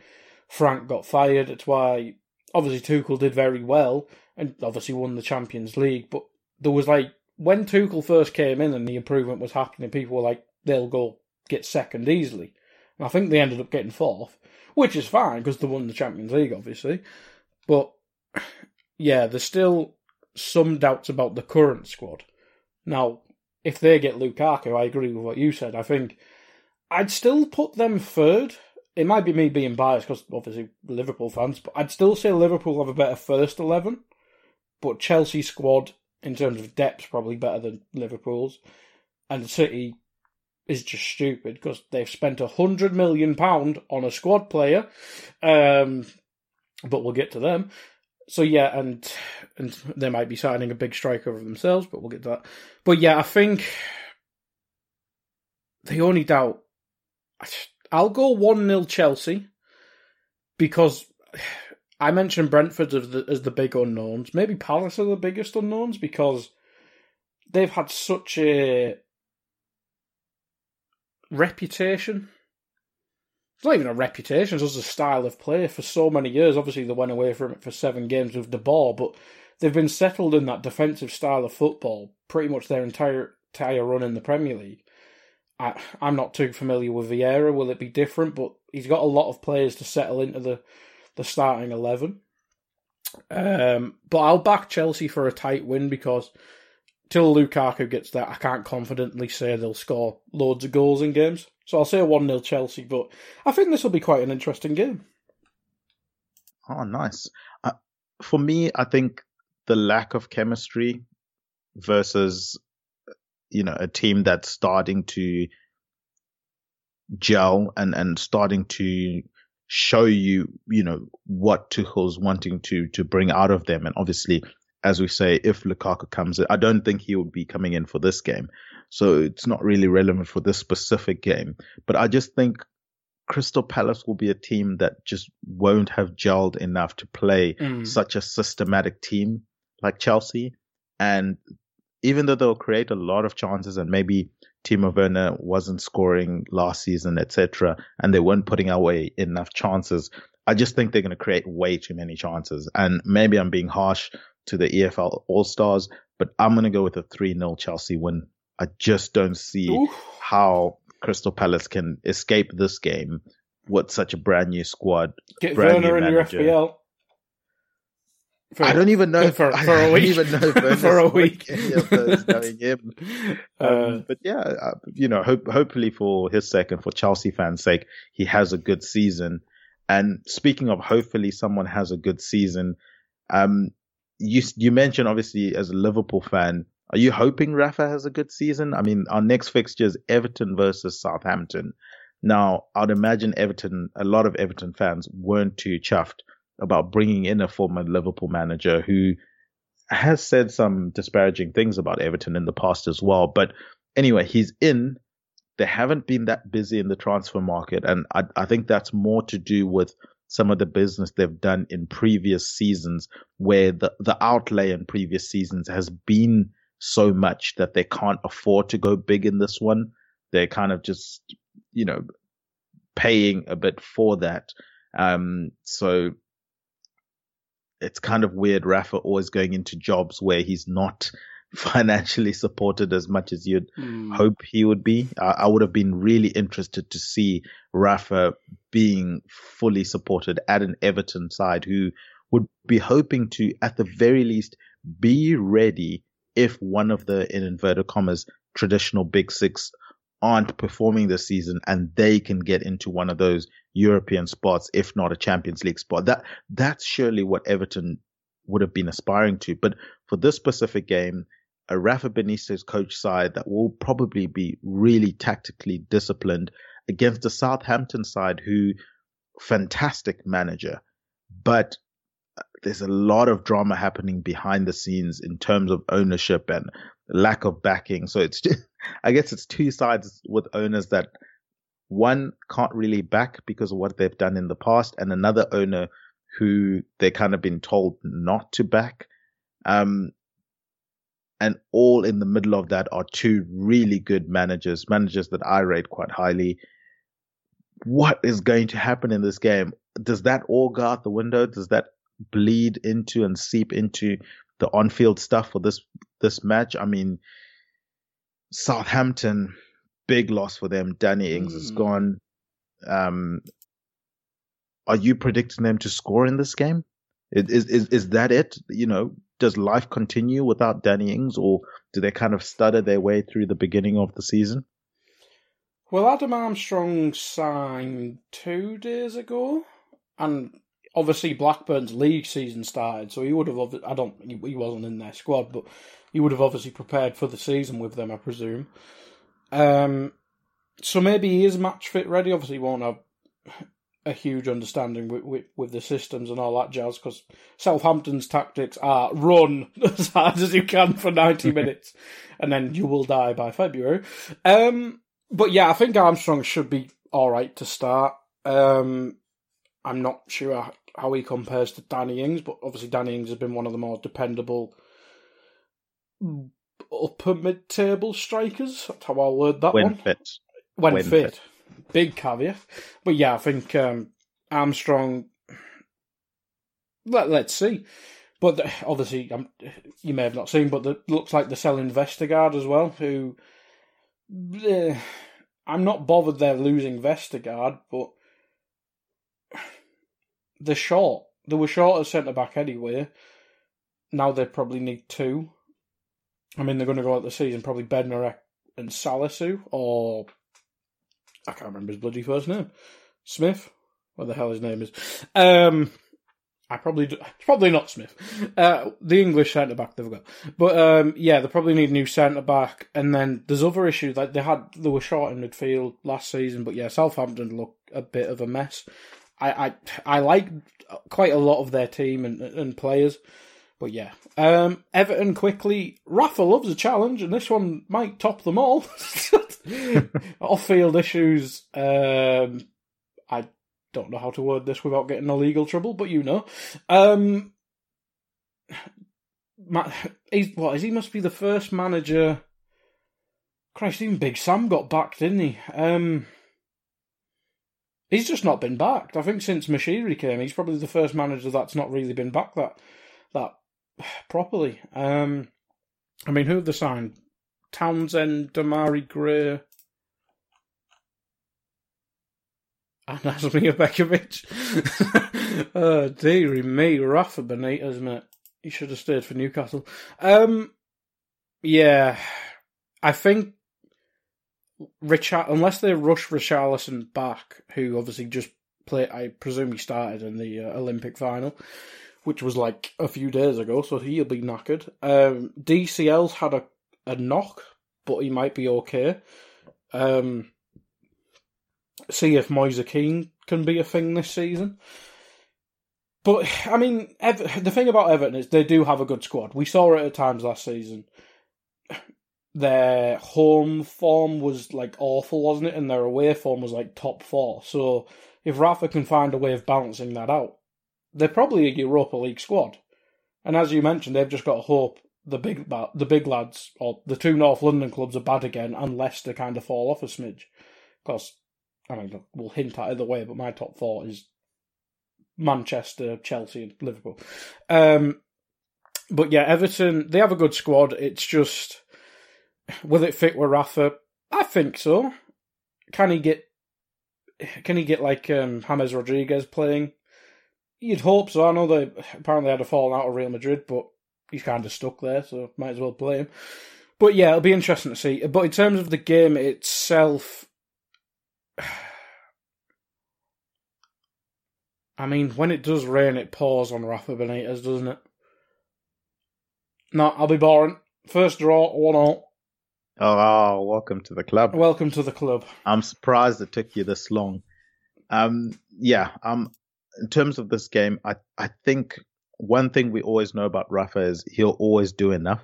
Frank got fired. It's why obviously Tuchel did very well and obviously won the Champions League. But there was like when Tuchel first came in and the improvement was happening, people were like, they'll go get second easily. And I think they ended up getting fourth which is fine because they won the Champions League, obviously. But yeah, there's still some doubts about the current squad. Now, if they get Lukaku, I agree with what you said. I think I'd still put them third. It might be me being biased because obviously Liverpool fans, but I'd still say Liverpool have a better first eleven. But Chelsea squad in terms of depth probably better than Liverpool's, and City is just stupid because they've spent a hundred million pound on a squad player. Um, but we'll get to them. So yeah, and and they might be signing a big striker of themselves, but we'll get to that. But yeah, I think the only doubt I'll go one 0 Chelsea because I mentioned Brentford as the, as the big unknowns. Maybe Palace are the biggest unknowns because they've had such a reputation. It's not even a reputation, it's just a style of play for so many years. Obviously, they went away from it for seven games with the ball, but they've been settled in that defensive style of football pretty much their entire entire run in the Premier League. I, I'm not too familiar with Vieira. Will it be different? But he's got a lot of players to settle into the, the starting eleven. Um, but I'll back Chelsea for a tight win because till Lukaku gets there, I can't confidently say they'll score loads of goals in games. So I'll say a 1 0 Chelsea, but I think this will be quite an interesting game. Oh, nice. Uh, for me, I think the lack of chemistry versus, you know, a team that's starting to gel and, and starting to show you, you know, what Tuchel's wanting to, to bring out of them. And obviously as we say, if Lukaku comes in, I don't think he would be coming in for this game. So it's not really relevant for this specific game. But I just think Crystal Palace will be a team that just won't have gelled enough to play mm. such a systematic team like Chelsea. And even though they'll create a lot of chances and maybe Timo Werner wasn't scoring last season, etc., and they weren't putting away enough chances, I just think they're going to create way too many chances. And maybe I'm being harsh, to the EFL All Stars, but I'm going to go with a 3 0 Chelsea win. I just don't see Oof. how Crystal Palace can escape this game with such a brand new squad. Get brand Werner in your FPL. For, I don't even know for, for a week. even know for a week. going in. Um, uh, but yeah, uh, you know, hope, hopefully for his sake and for Chelsea fans' sake, he has a good season. And speaking of hopefully someone has a good season, um, you you mentioned obviously as a Liverpool fan, are you hoping Rafa has a good season? I mean, our next fixture is Everton versus Southampton. Now, I'd imagine Everton, a lot of Everton fans weren't too chuffed about bringing in a former Liverpool manager who has said some disparaging things about Everton in the past as well. But anyway, he's in. They haven't been that busy in the transfer market, and I, I think that's more to do with some of the business they've done in previous seasons where the, the outlay in previous seasons has been so much that they can't afford to go big in this one. They're kind of just, you know, paying a bit for that. Um, so it's kind of weird. Rafa always going into jobs where he's not financially supported as much as you'd Mm. hope he would be. I, I would have been really interested to see Rafa being fully supported at an Everton side who would be hoping to, at the very least, be ready if one of the, in inverted commas, traditional big six aren't performing this season and they can get into one of those European spots, if not a Champions League spot. That, that's surely what Everton would have been aspiring to. But for this specific game, a Rafa Benitez coach side that will probably be really tactically disciplined against a Southampton side who fantastic manager, but there's a lot of drama happening behind the scenes in terms of ownership and lack of backing. So it's just, I guess it's two sides with owners that one can't really back because of what they've done in the past and another owner who they kind of been told not to back. Um, and all in the middle of that are two really good managers, managers that I rate quite highly. What is going to happen in this game? Does that all go out the window? Does that bleed into and seep into the on-field stuff for this this match? I mean, Southampton, big loss for them. Danny Ings is Mm. gone. Um, are you predicting them to score in this game? Is, is is that it? You know, does life continue without Danny Ings, or do they kind of stutter their way through the beginning of the season? Well, Adam Armstrong signed two days ago, and obviously Blackburn's league season started, so he would have. I don't. He he wasn't in their squad, but he would have obviously prepared for the season with them, I presume. Um, so maybe he is match fit ready. Obviously, he won't have a huge understanding with, with, with the systems and all that jazz because Southampton's tactics are run as hard as you can for 90 minutes and then you will die by February. Um, but yeah, I think Armstrong should be all right to start. Um, I'm not sure how he compares to Danny Ings, but obviously Danny Ings has been one of the more dependable upper mid-table strikers. That's how I'll word that When one fit. when, when fit. fit. Big caveat. But yeah, I think um, Armstrong. Let, let's see. But the- obviously, um, you may have not seen, but the, looks like they're selling Vestergaard as well, who. eh, I'm not bothered they're losing Vestergaard, but. They're short. They were short at centre back anyway. Now they probably need two. I mean, they're going to go out the season probably Bednarek and Salisu, or I can't remember his bloody first name. Smith? What the hell his name is? Um, I probably do, it's probably not Smith. Uh, the English centre back they've got, but um, yeah, they probably need a new centre back. And then there's other issues like they had they were short in midfield last season, but yeah, Southampton look a bit of a mess. I I, I like quite a lot of their team and and players. But yeah, um, Everton quickly. Rafa loves a challenge, and this one might top them all. Off-field issues. Um, I don't know how to word this without getting a legal trouble, but you know. Um, Ma- he's what is he? Must be the first manager. Christ, even Big Sam got backed, didn't he? Um, he's just not been backed. I think since Moshiri came, he's probably the first manager that's not really been backed that that properly. Um, I mean, who have they signed? Townsend, Demarai Gray, and Asmir Begovic. oh, me, Rafa Benitez, mate. He should have stayed for Newcastle. Um, yeah, I think Richard, unless they rush Richarlison back, who obviously just played, I presume he started in the uh, Olympic final, which was like a few days ago, so he'll be knackered. Um, DCL's had a, a knock, but he might be okay. Um, see if Moise Kean can be a thing this season. But I mean, Ever- the thing about Everton is they do have a good squad. We saw it at times last season. Their home form was like awful, wasn't it? And their away form was like top four. So if Rafa can find a way of balancing that out, they're probably a Europa League squad. And as you mentioned, they've just got to hope the big the big lads or the two North London clubs are bad again, unless they kind of fall off a smidge. Because I mean, we'll hint at either way, but my top four is Manchester, Chelsea, and Liverpool. Um, but yeah, Everton they have a good squad. It's just will it fit with Rafa? I think so. Can he get? Can he get like um, James Rodriguez playing? You'd hope so. I know they apparently had a falling out of Real Madrid, but he's kind of stuck there, so might as well play him. But yeah, it'll be interesting to see. But in terms of the game itself, I mean, when it does rain, it pours on Rafa Benitez, doesn't it? No, I'll be boring. First draw, 1 0. Oh, welcome to the club. Welcome to the club. I'm surprised it took you this long. Um, yeah, um, in terms of this game, I, I think one thing we always know about Rafa is he'll always do enough.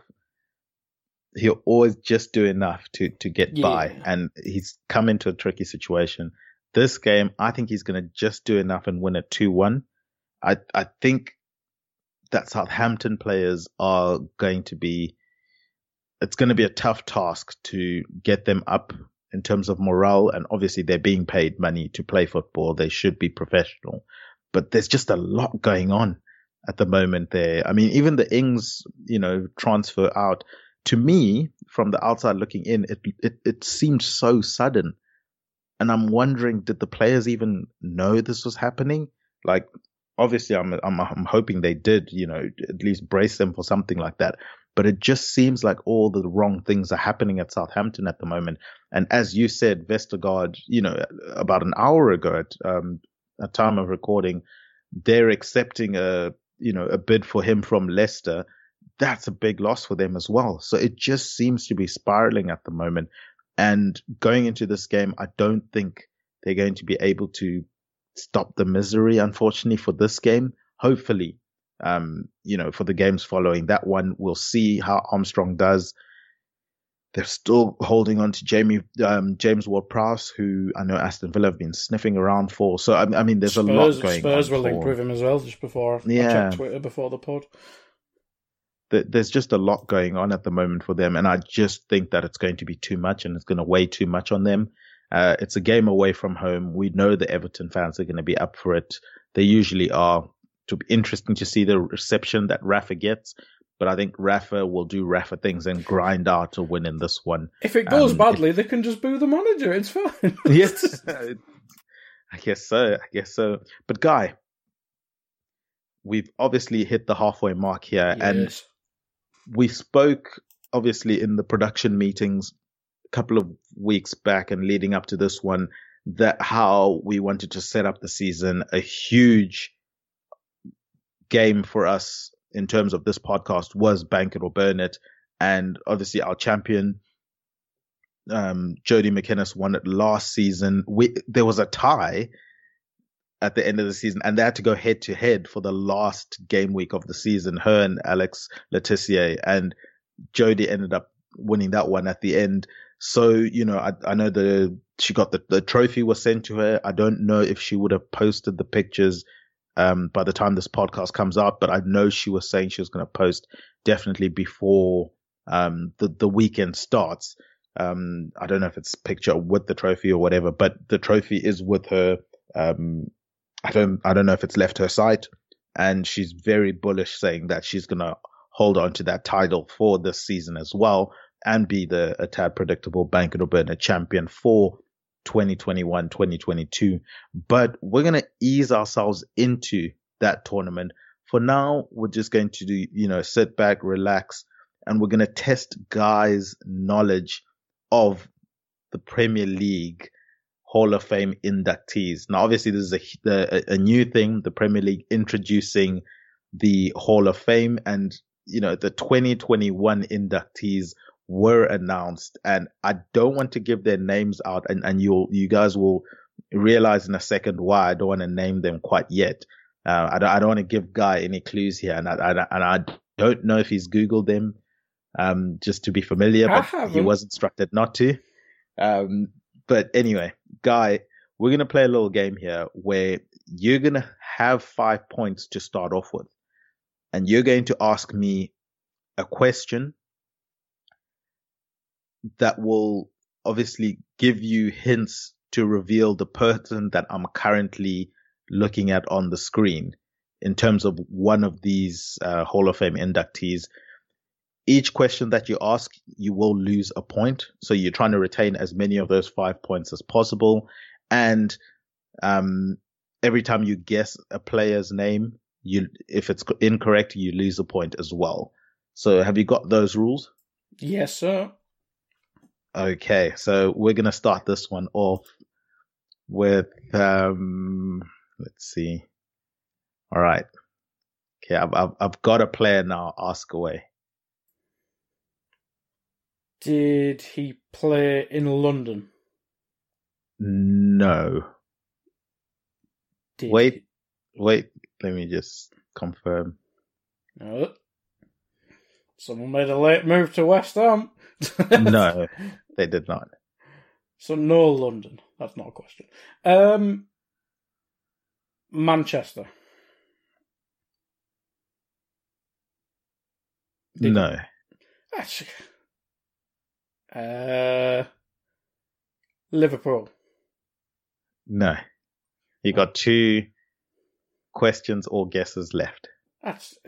He'll always just do enough to, to get yeah. by. And he's come into a tricky situation. This game, I think he's going to just do enough and win it 2-1. I, I think that Southampton players are going to be, it's going to be a tough task to get them up in terms of morale. And obviously they're being paid money to play football. They should be professional, but there's just a lot going on at the moment there. I mean, even the Ings, you know, transfer out to me from the outside looking in, it, it, it seemed so sudden. And I'm wondering, did the players even know this was happening? Like, obviously I'm, I'm, I'm hoping they did, you know, at least brace them for something like that. But it just seems like all the wrong things are happening at Southampton at the moment. And as you said, Vestergaard, you know, about an hour ago at um, a time of recording, they're accepting a you know, a bid for him from Leicester, that's a big loss for them as well. So it just seems to be spiraling at the moment. And going into this game, I don't think they're going to be able to stop the misery, unfortunately, for this game. Hopefully, um, you know, for the games following that one, we'll see how Armstrong does they're still holding on to Jamie um, James Ward-Prowse, who I know Aston Villa have been sniffing around for. So I, I mean, there's Spurs, a lot going Spurs on. Spurs were linked with him as well just before. Yeah, I checked Twitter before the pod. There's just a lot going on at the moment for them, and I just think that it's going to be too much, and it's going to weigh too much on them. Uh, it's a game away from home. We know the Everton fans are going to be up for it. They usually are. To be interesting to see the reception that Rafa gets but I think Rafa will do Rafa things and grind out to win in this one. If it goes um, badly, they can just boo the manager. It's fine. yes, I guess so. I guess so. But Guy, we've obviously hit the halfway mark here, yes. and we spoke obviously in the production meetings a couple of weeks back and leading up to this one that how we wanted to set up the season a huge game for us in terms of this podcast was Bank It or Burn It. And obviously our champion, um, Jody McInnes won it last season. We, there was a tie at the end of the season and they had to go head to head for the last game week of the season, her and Alex Le Tissier and Jody ended up winning that one at the end. So, you know, I, I know the, she got the, the trophy was sent to her. I don't know if she would have posted the pictures um, by the time this podcast comes out, but I know she was saying she was going to post definitely before um, the the weekend starts. Um, I don't know if it's picture with the trophy or whatever, but the trophy is with her. Um, I don't I don't know if it's left her site, and she's very bullish, saying that she's going to hold on to that title for this season as well, and be the a tad predictable Bank Burn It champion for 2021, 2022. But we're going to ease ourselves into that tournament. For now, we're just going to do, you know, sit back, relax, and we're going to test guys' knowledge of the Premier League Hall of Fame inductees. Now, obviously, this is a, a, a new thing, the Premier League introducing the Hall of Fame and, you know, the 2021 inductees were announced and I don't want to give their names out and, and you'll, you guys will realize in a second why I don't want to name them quite yet. Uh, I don't, I don't want to give Guy any clues here and I, I, and I don't know if he's Googled them, um, just to be familiar, but he was instructed not to. Um, but anyway, Guy, we're going to play a little game here where you're going to have five points to start off with and you're going to ask me a question that will obviously give you hints to reveal the person that I'm currently looking at on the screen in terms of one of these uh, Hall of Fame inductees. Each question that you ask, you will lose a point. So you're trying to retain as many of those five points as possible. And um, every time you guess a player's name, you if it's incorrect, you lose a point as well. So have you got those rules? Yes, sir. Okay, so we're gonna start this one off with um let's see. All right. Okay, I've I've, I've got a player now. Ask away. Did he play in London? No. Did Wait, wait. Let me just confirm. he- No. Someone made a late move to West Ham. No, they did not. So no London. That's not a question. Um, Manchester. Did- No. That's- Uh, Liverpool. No. You got two questions or guesses left. That's.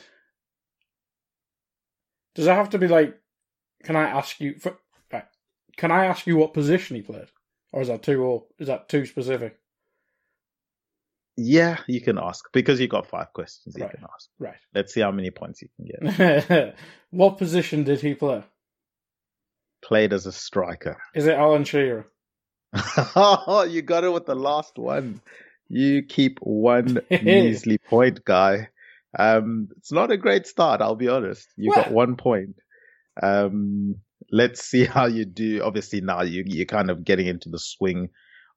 Does it have to be like? Can I ask you? For, right, can I ask you what position he played, or is that too? Or is that too specific? Yeah, you can ask because you've got five questions. You Right. can ask. Right. Let's see how many points you can get. what position did he play? Played as a striker. Is it Alan Shearer? oh, you got it with the last one. You keep one measly point, guy. Um, it's not a great start, I'll be honest. You got one point. Um, let's see how you do. Obviously, now you, you're kind of getting into the swing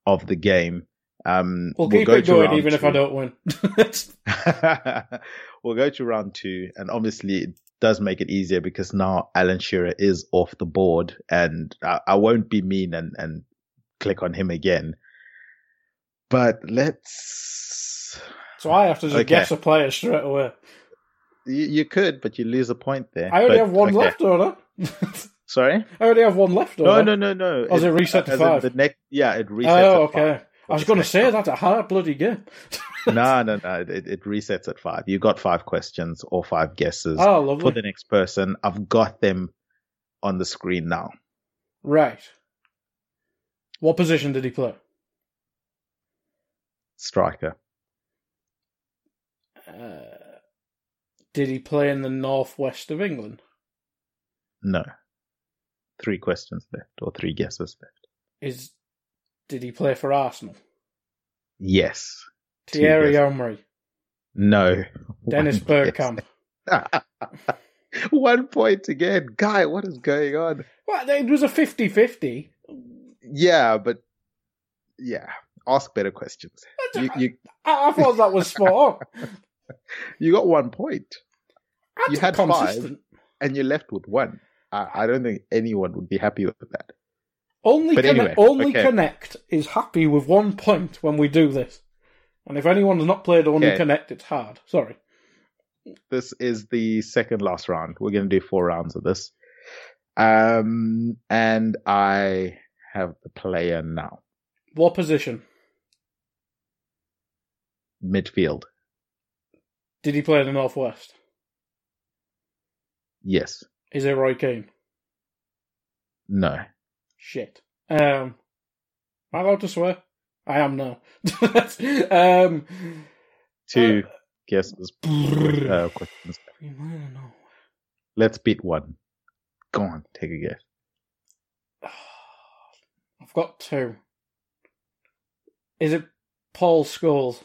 of the game. Um, We'll keep go it to going even if I don't win. we'll go to round two, and obviously it does make it easier because now Alan Shearer is off the board, and I, I won't be mean and, and click on him again. But let's. so I have to just Okay. guess a player straight away. You, you could, but you lose a point there. I only But, have one okay. left, don't I? Sorry? I only have one left. No, I? no, no, no. Oh, is it reset to five? The next, yeah, it resets. Oh, okay. five. I was going to say that's a hard bloody game. no, no, no. It, it resets at five. You got five questions or five guesses. Oh, for the next person. I've got them on the screen now. Right. What position did he play? Striker. Uh, did he play in the northwest of England? No. Three questions left or three guesses left. Is did he play for Arsenal? Yes. Thierry. Henry, No. Dennis Bergkamp. One point again. Guy, what is going on? Well, it was a 50-50. Yeah, but yeah. Ask better questions. You you I, I thought that was spot on. you got one point. That's You had consistent. and you're left with one. I, I don't think anyone would be happy with that. Only, Conne- anyway, only okay. Connect is happy with one point when we do this. And if anyone's not played Only Okay. Connect, it's hard. Sorry. This is the second last round. We're going to do four rounds of this. Um, and I have the player now. What position? Midfield. Did he play in the Northwest? Yes. Is it Roy Keane? No. Shit. Um, am I allowed to swear? I am now. um, Two guesses. Uh, questions. Let's beat one. Go on, take a guess. I've got two. Is it Paul Scholes?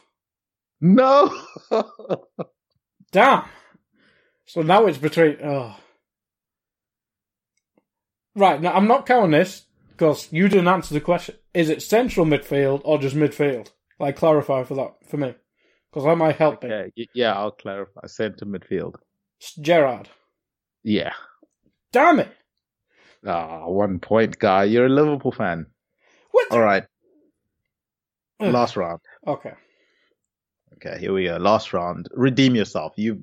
No. Damn. So now it's between. Oh. Right, now I'm not counting this because you didn't answer the question. Is it central midfield or just midfield? Like, clarify for that for me because I might help okay. Yeah, I'll clarify. Centre midfield. It's Gerard. Yeah. Damn it! Ah, one point, guy. You're a Liverpool fan. What? All right. Last round. Okay. Okay, here we go. Last round. Redeem yourself. You've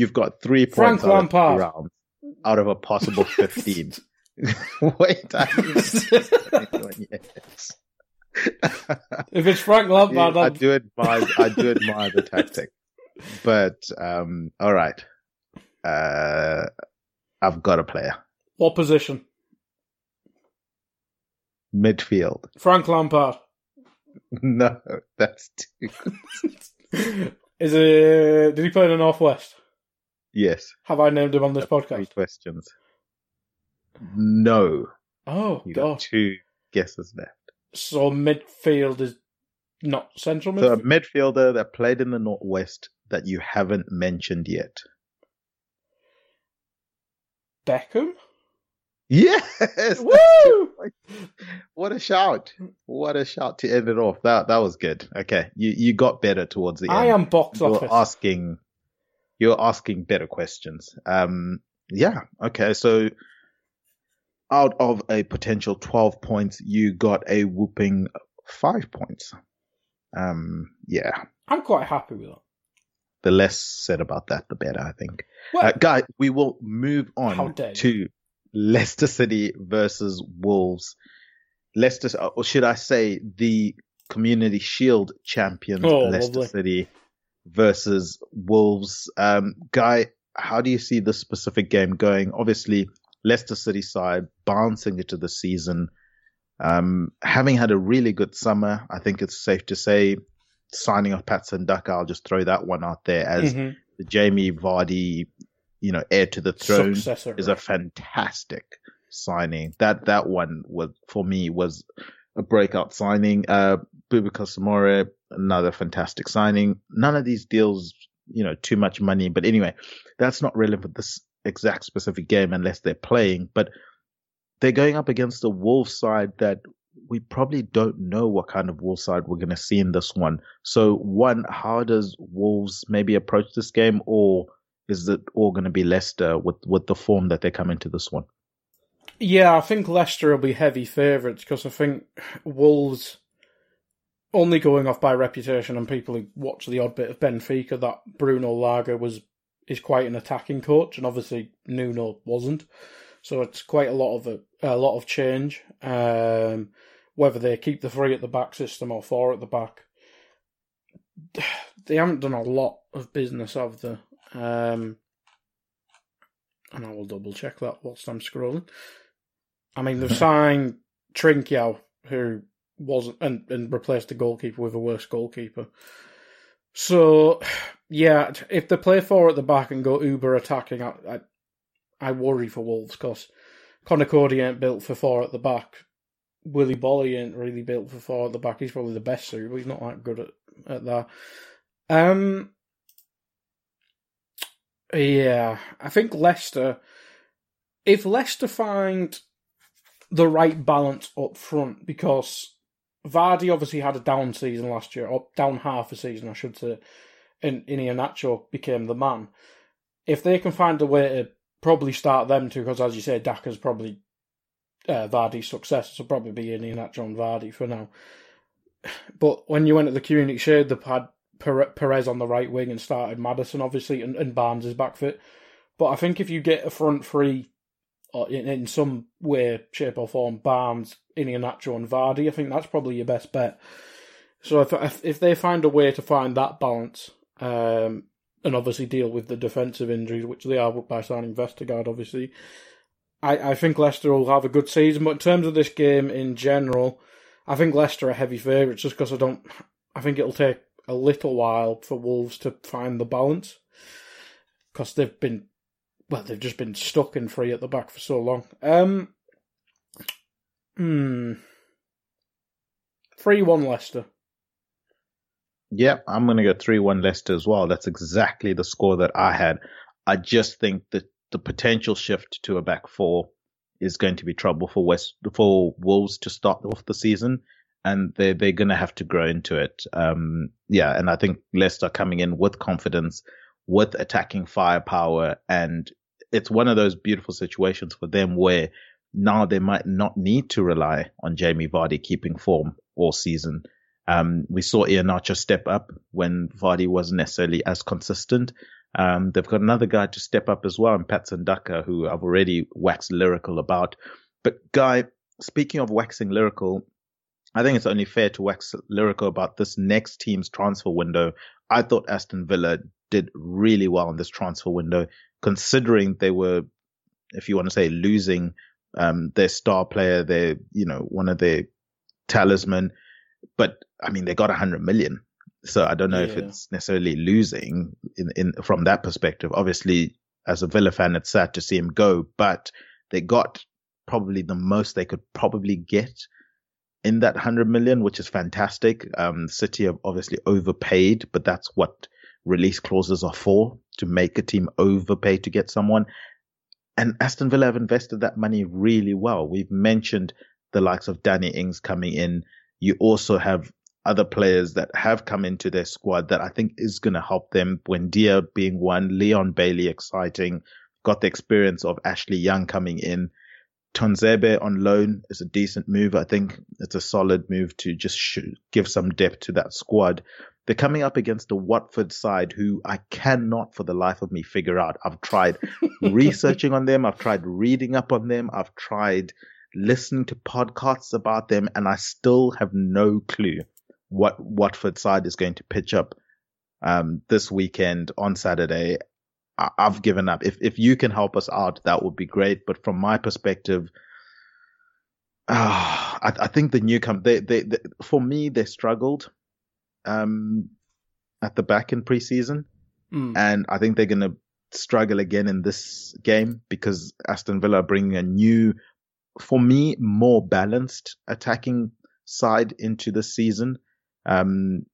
you've got three Frank points out of rounds out of a possible fifteen. Wait, I haven't said anyone yet. if it's Frank Lampard, I do admire. I do admire the tactic, but um, all right. Uh, I've got a player. what position? Midfield. Frank Lampard. No, that's too. Is it? Did he play in the Northwest? Yes. Have I named him on this Three podcast? questions. No. Oh You God! two guesses left. So midfield is not central So a midfielder that played in the Northwest that you haven't mentioned yet. Beckham. Yes. Woo! What a shout! What a shout to end it off. That that was good. Okay, you you got better towards the end. I am box You're office. asking. You're asking better questions. Um. Yeah. Okay. So, out of a potential twelve points, you got a whooping five points. Um. Yeah. I'm quite happy with that. The less said about that, the better. I think. Well, Uh, guys, we will move on to Leicester City versus Wolves. Leicester, or should I say, the Community Shield champions, Oh, Leicester lovely. City versus Wolves. Um, Guy, how do you see this specific game going? Obviously, Leicester City side bouncing into the season, um, having had a really good summer. I think it's safe to say, signing off Patson Daka. I'll just throw that one out there as mhm. the Jamie Vardy, you know, heir to the throne successor. is a fantastic signing. That that one was for me was a breakout signing. Uh, Boubakary Soumaré, another fantastic signing. None of these deals, you know, too much money. But anyway, that's not relevant this exact specific game unless they're playing. But they're going up against a Wolves side that we probably don't know what kind of Wolves side we're going to see in this one. So, one, how does Wolves maybe approach this game, or is it all going to be Leicester with with the form that they come into this one? Yeah, I think Leicester will be heavy favourites because I think Wolves, only going off by reputation and people who watch the odd bit of Benfica, that Bruno Lage was is quite an attacking coach, and obviously Nuno wasn't. So it's quite a lot of a, a lot of change. Um, whether they keep the three at the back system or four at the back, they haven't done a lot of business of the. Um, and I will double check that whilst I'm scrolling. I mean, they've signed Trincão, who wasn't, and, and replaced the goalkeeper with a worse goalkeeper. So, yeah, if they play four at the back and go uber attacking, I, I, I worry for Wolves because Conor Coady ain't built for four at the back. Willy Boly ain't really built for four at the back. He's probably the best suit, but he's not that good at, at that. Um, yeah, I think Leicester. If Leicester find the right balance up front, because Vardy obviously had a down season last year, or down half a season, I should say, and Iheanacho became the man. If they can find a way to probably start them two, because as you say, Daka's probably uh, Vardy's successor, so probably be Iheanacho and Vardy for now. But when you went at the Community Shield, they had Pere- Perez on the right wing and started Maddison, obviously, and, and Barnes is back fit. But I think if you get a front three, or in, in some way, shape or form, Barnes, Iheanacho and Vardy, I think that's probably your best bet. So if if, they find a way to find that balance, um, and obviously deal with the defensive injuries, which they are by signing Vestergaard, obviously, I, I think Leicester will have a good season. But in terms of this game in general, I think Leicester are heavy favourites just because I don't. I think it'll take a little while for Wolves to find the balance because they've been, well, they've just been stuck in free at the back for so long. Um, hmm, three one Leicester. Yeah, I'm going to go 3 1 Leicester as well. That's exactly the score that I had. I just think that the potential shift to a back four is going to be trouble for West for Wolves to start off the season, and they they're going to have to grow into it. Um, yeah, and I think Leicester coming in with confidence, with attacking firepower, and it's one of those beautiful situations for them where now they might not need to rely on Jamie Vardy keeping form all season. Um, we saw Iheanacho step up when Vardy wasn't necessarily as consistent. Um, they've got another guy to step up as well, and Patson Daka, who I've already waxed lyrical about. But Guy, speaking of waxing lyrical, I think it's only fair to wax lyrical about this next team's transfer window. I thought Aston Villa did really well in this transfer window, considering they were, if you want to say, losing um, their star player, their you know one of their talisman. But I mean, they got a hundred million, so I don't know yeah. if it's necessarily losing in in from that perspective. Obviously, as a Villa fan, it's sad to see him go, but they got probably the most they could probably get in that 100 million, which is fantastic. Um, City have obviously overpaid, but that's what release clauses are for to make a team overpay to get someone. And Aston Villa have invested that money really well. We've mentioned the likes of Danny Ings coming in. You also have other players that have come into their squad that I think is going to help them. Buendia being one, Leon Bailey exciting, got the experience of Ashley Young coming in. Tuanzebe on loan is a decent move. I think it's a solid move to just give some depth to that squad. They're coming up against the Watford side who I cannot for the life of me figure out. I've tried researching on them. I've tried reading up on them. I've tried listening to podcasts about them and I still have no clue what Watford side is going to pitch up um, this weekend on Saturday. I- have given up. If if you can help us out, that would be great. But from my perspective, uh, I, I, think the newcomer, they, they, they, for me, they struggled um, at the back in preseason, mm. and I think they're going to struggle again in this game because Aston Villa are bringing a new, for me, more balanced attacking side into the season um,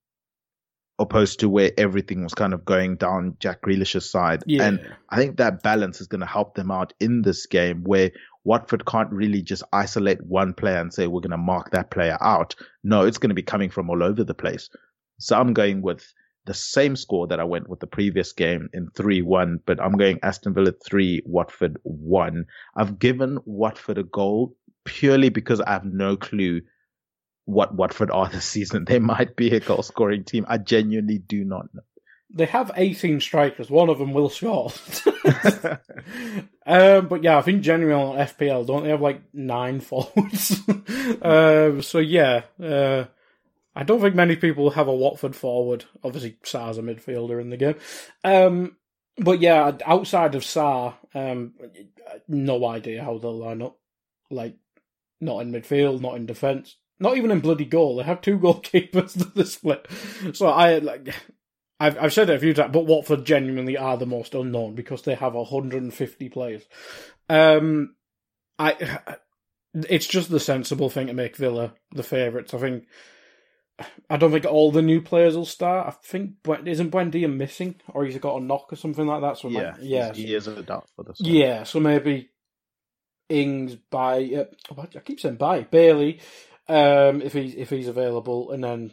opposed to where everything was kind of going down Jack Grealish's side. Yeah. And I think that balance is going to help them out in this game where Watford can't really just isolate one player and say, we're going to mark that player out. No, it's going to be coming from all over the place. So I'm going with the same score that I went with the previous game in 3-1, but I'm going Aston Villa 3, Watford 1. I've given Watford a goal purely because I have no clue what Watford are this season. They might be a goal scoring team. I genuinely do not know. They have 18 strikers. One of them will score. um, but yeah, I think generally on FPL, don't they have like nine forwards? uh, so yeah, uh, I don't think many people have a Watford forward. Obviously, Sarr's a midfielder in the game. Um, but yeah, outside of Sarr, um, no idea how they'll line up. Like, not in midfield, not in defence. Not even in bloody goal. They have two goalkeepers to the split. So I like. I've I've said it a few times, but Watford genuinely are the most unknown because they have 150 players. Um, I it's just the sensible thing to make Villa the favourites. I think. I don't think all the new players will start. I think isn't Buendia missing, or he's got a knock or something like that. So yeah, like, yeah, he is a doubt for this. One. Yeah, so maybe Ings by uh, I keep saying by Bailey, um, if he's if he's available, and then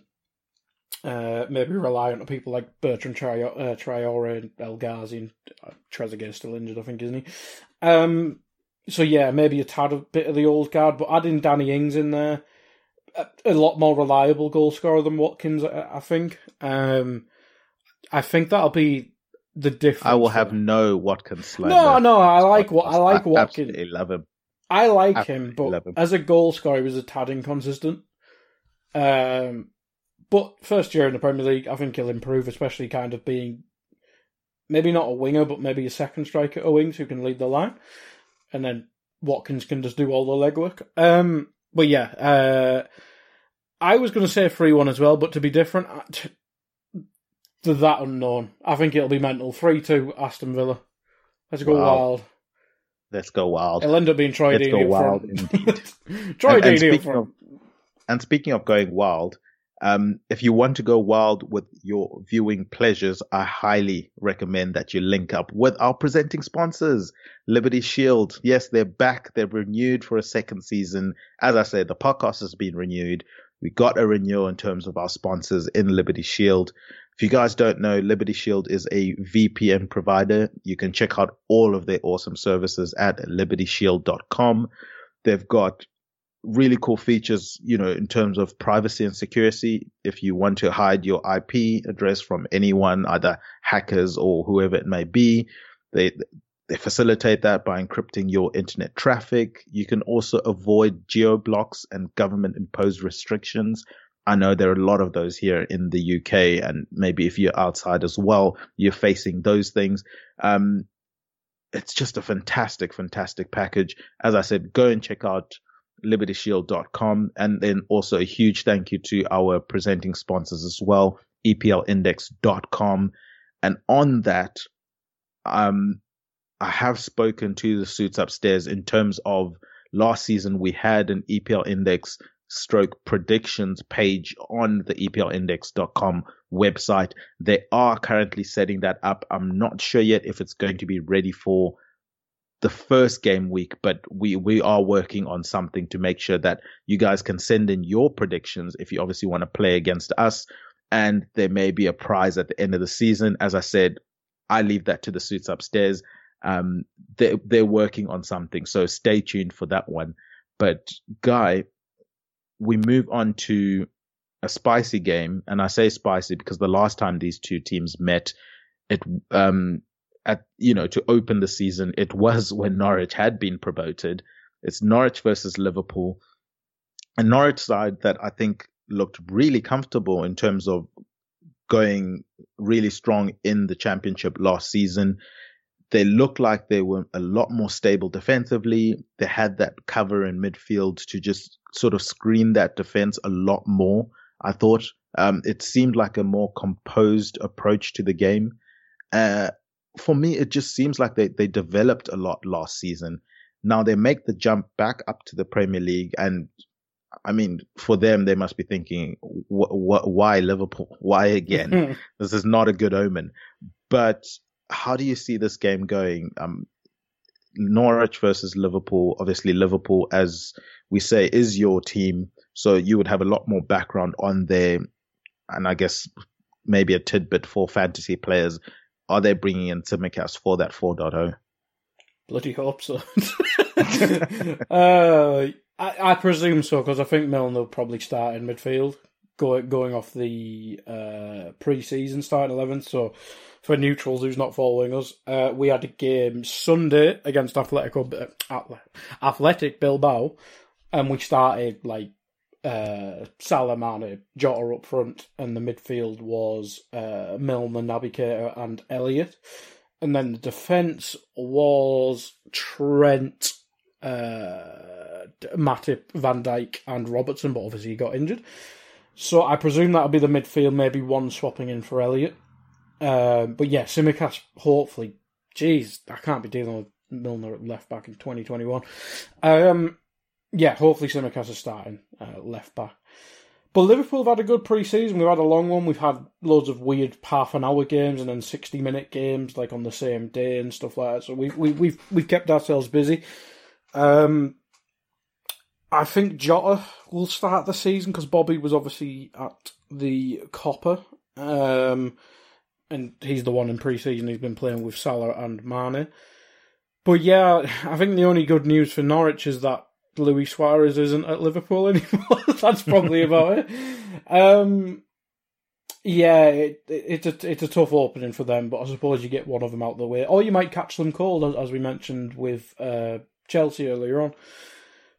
uh, maybe rely on people like Bertrand Traore, uh, Traore and El Ghazi and uh, Trezeguet still injured, I think, isn't he? Um, so yeah, maybe a tad a bit of the old guard, but adding Danny Ings in there, a, a lot more reliable goal scorer than Watkins, I, I think. Um, I think that'll be the difference. I will have no Watkins. No, no, I like what I like I Watkins. Absolutely love him. I like him, but as a goal scorer, he was a tad inconsistent. Um, but first year in the Premier League, I think he'll improve, especially kind of being maybe not a winger, but maybe a second striker at wings who can lead the line, and then Watkins can just do all the legwork. Um, but yeah, uh, I was going to say three one as well, but to be different, to that unknown, I think it'll be mental. Three two Aston Villa. Let's go wow. wild. Let's go wild. It'll end up being Troy Let's Deeney go wild indeed. Troy and, and speaking, of, and speaking of going wild, um, if you want to go wild with your viewing pleasures, I highly recommend that you link up with our presenting sponsors, Liberty Shield. Yes, they're back. They're renewed for a second season. As I said, the podcast has been renewed. We got a renewal in terms of our sponsors in Liberty Shield. If you guys don't know, Liberty Shield is a VPN provider. You can check out all of their awesome services at libertyshield.com. They've got really cool features, you know, in terms of privacy and security. If you want to hide your IP address from anyone, either hackers or whoever it may be, they, they facilitate that by encrypting your internet traffic. You can also avoid geo blocks and government imposed restrictions. I know there are a lot of those here in the UK, and maybe if you're outside as well, you're facing those things. Um, it's just a fantastic, fantastic package. As I said, go and check out libertyshield.com. And then also a huge thank you to our presenting sponsors as well, EPLindex.com. And on that, um, I have spoken to the suits upstairs in terms of last season we had an EPL index stroke predictions page on the EPLindex.com website. They are currently setting that up. I'm not sure yet if it's going to be ready for the first game week, but we, we are working on something to make sure that you guys can send in your predictions if you obviously want to play against us. And there may be a prize at the end of the season. As I said, I leave that to the suits upstairs. Um, they, they're working on something. So stay tuned for that one. But Guy, we move on to a spicy game. And I say spicy because the last time these two teams met, it, um, at you know to open the season it was when Norwich had been promoted. It's Norwich versus Liverpool, a Norwich side that I think looked really comfortable in terms of going really strong in the championship last season. They looked like they were a lot more stable defensively. They had that cover in midfield to just sort of screen that defense a lot more. I thought um, it seemed like a more composed approach to the game. Uh, for me, it just seems like they, they developed a lot last season. Now they make the jump back up to the Premier League. And I mean, for them, they must be thinking, wh- wh- why Liverpool? Why again? this is not a good omen. But how do you see this game going? Um, Norwich versus Liverpool. Obviously, Liverpool, as we say, is your team. So you would have a lot more background on there. And I guess maybe a tidbit for fantasy players are they bringing in Tsimikas for that 4.0? Bloody hope so. uh, I, I, presume so because I think Milner will probably start in midfield, going going off the uh, pre-season starting eleven. So for neutrals who's not following us, uh, we had a game Sunday against Atletico, uh, Athletic Bilbao, and we started like uh, Jota up front, and the midfield was uh, Milner, Naby and Elliott. And then the defence was Trent, uh, Matip, Van Dijk, and Robertson, but obviously he got injured. So I presume that'll be the midfield, maybe one swapping in for Elliott. Uh, but yeah, Tsimikas, hopefully. Jeez, I can't be dealing with Milner at left back in 2021. Um, yeah, hopefully Tsimikas is starting uh, left back. But Liverpool have had a good pre-season. We've had a long one. We've had loads of weird half an hour games and then sixty minute games like on the same day and stuff like that. So we we we've we've kept ourselves busy. Um, I think Jota will start the season because Bobby was obviously at the Copa, um, and he's the one in pre-season he's been playing with Salah and Mane. But yeah, I think the only good news for Norwich is that Luis Suarez isn't at Liverpool anymore. That's probably about it. Um, yeah, it, it, it's a it's a tough opening for them, but I suppose you get one of them out of the way, or you might catch them cold, as, we mentioned with uh, Chelsea earlier on.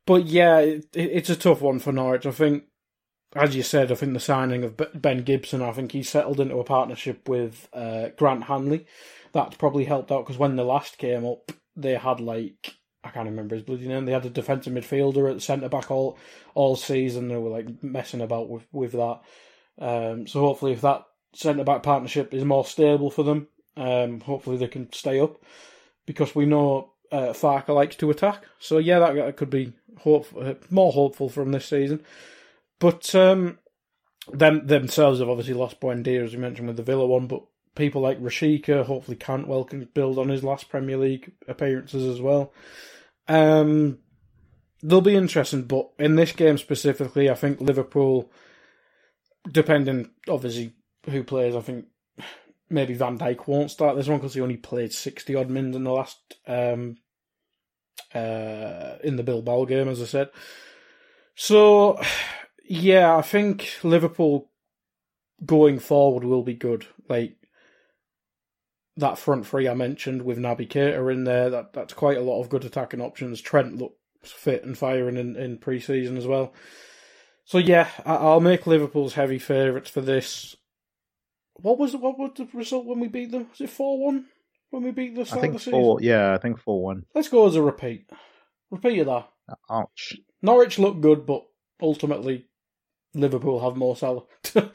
But yeah, it, it's a tough one for Norwich. I think, as you said, I think the signing of Ben Gibson, I think he's settled into a partnership with uh, Grant Hanley. That's probably helped out because when the last came up, they had like I can't remember his bloody name. They had a defensive midfielder at centre back all all season. They were like messing about with with that. Um, so hopefully, if that centre back partnership is more stable for them, um, hopefully they can stay up because we know uh, Farke likes to attack. So yeah, that, that could be hope, more hopeful from this season. But um, them themselves have obviously lost Buendia as we mentioned with the Villa one, but people like Rashica, hopefully Cantwell can build on his last Premier League appearances as well. Um, they'll be interesting, but in this game specifically, I think Liverpool, depending obviously who plays, I think maybe Van Dijk won't start this one because he only played sixty odd minutes in the last um, uh, in the Bilbao game, as I said. So, yeah, I think Liverpool going forward will be good. Like that front three I mentioned with Naby Keita in there, that that's quite a lot of good attacking options. Trent looks fit and firing in, in pre season as well. So yeah, I'll make Liverpool's heavy favourites for this. What was what was the result when we beat them? Was it four one when we beat the I think of the four. season? Yeah, I think four one. Let's go as a repeat. Repeat of that. Ouch. Norwich looked good, but ultimately Liverpool have more Salah.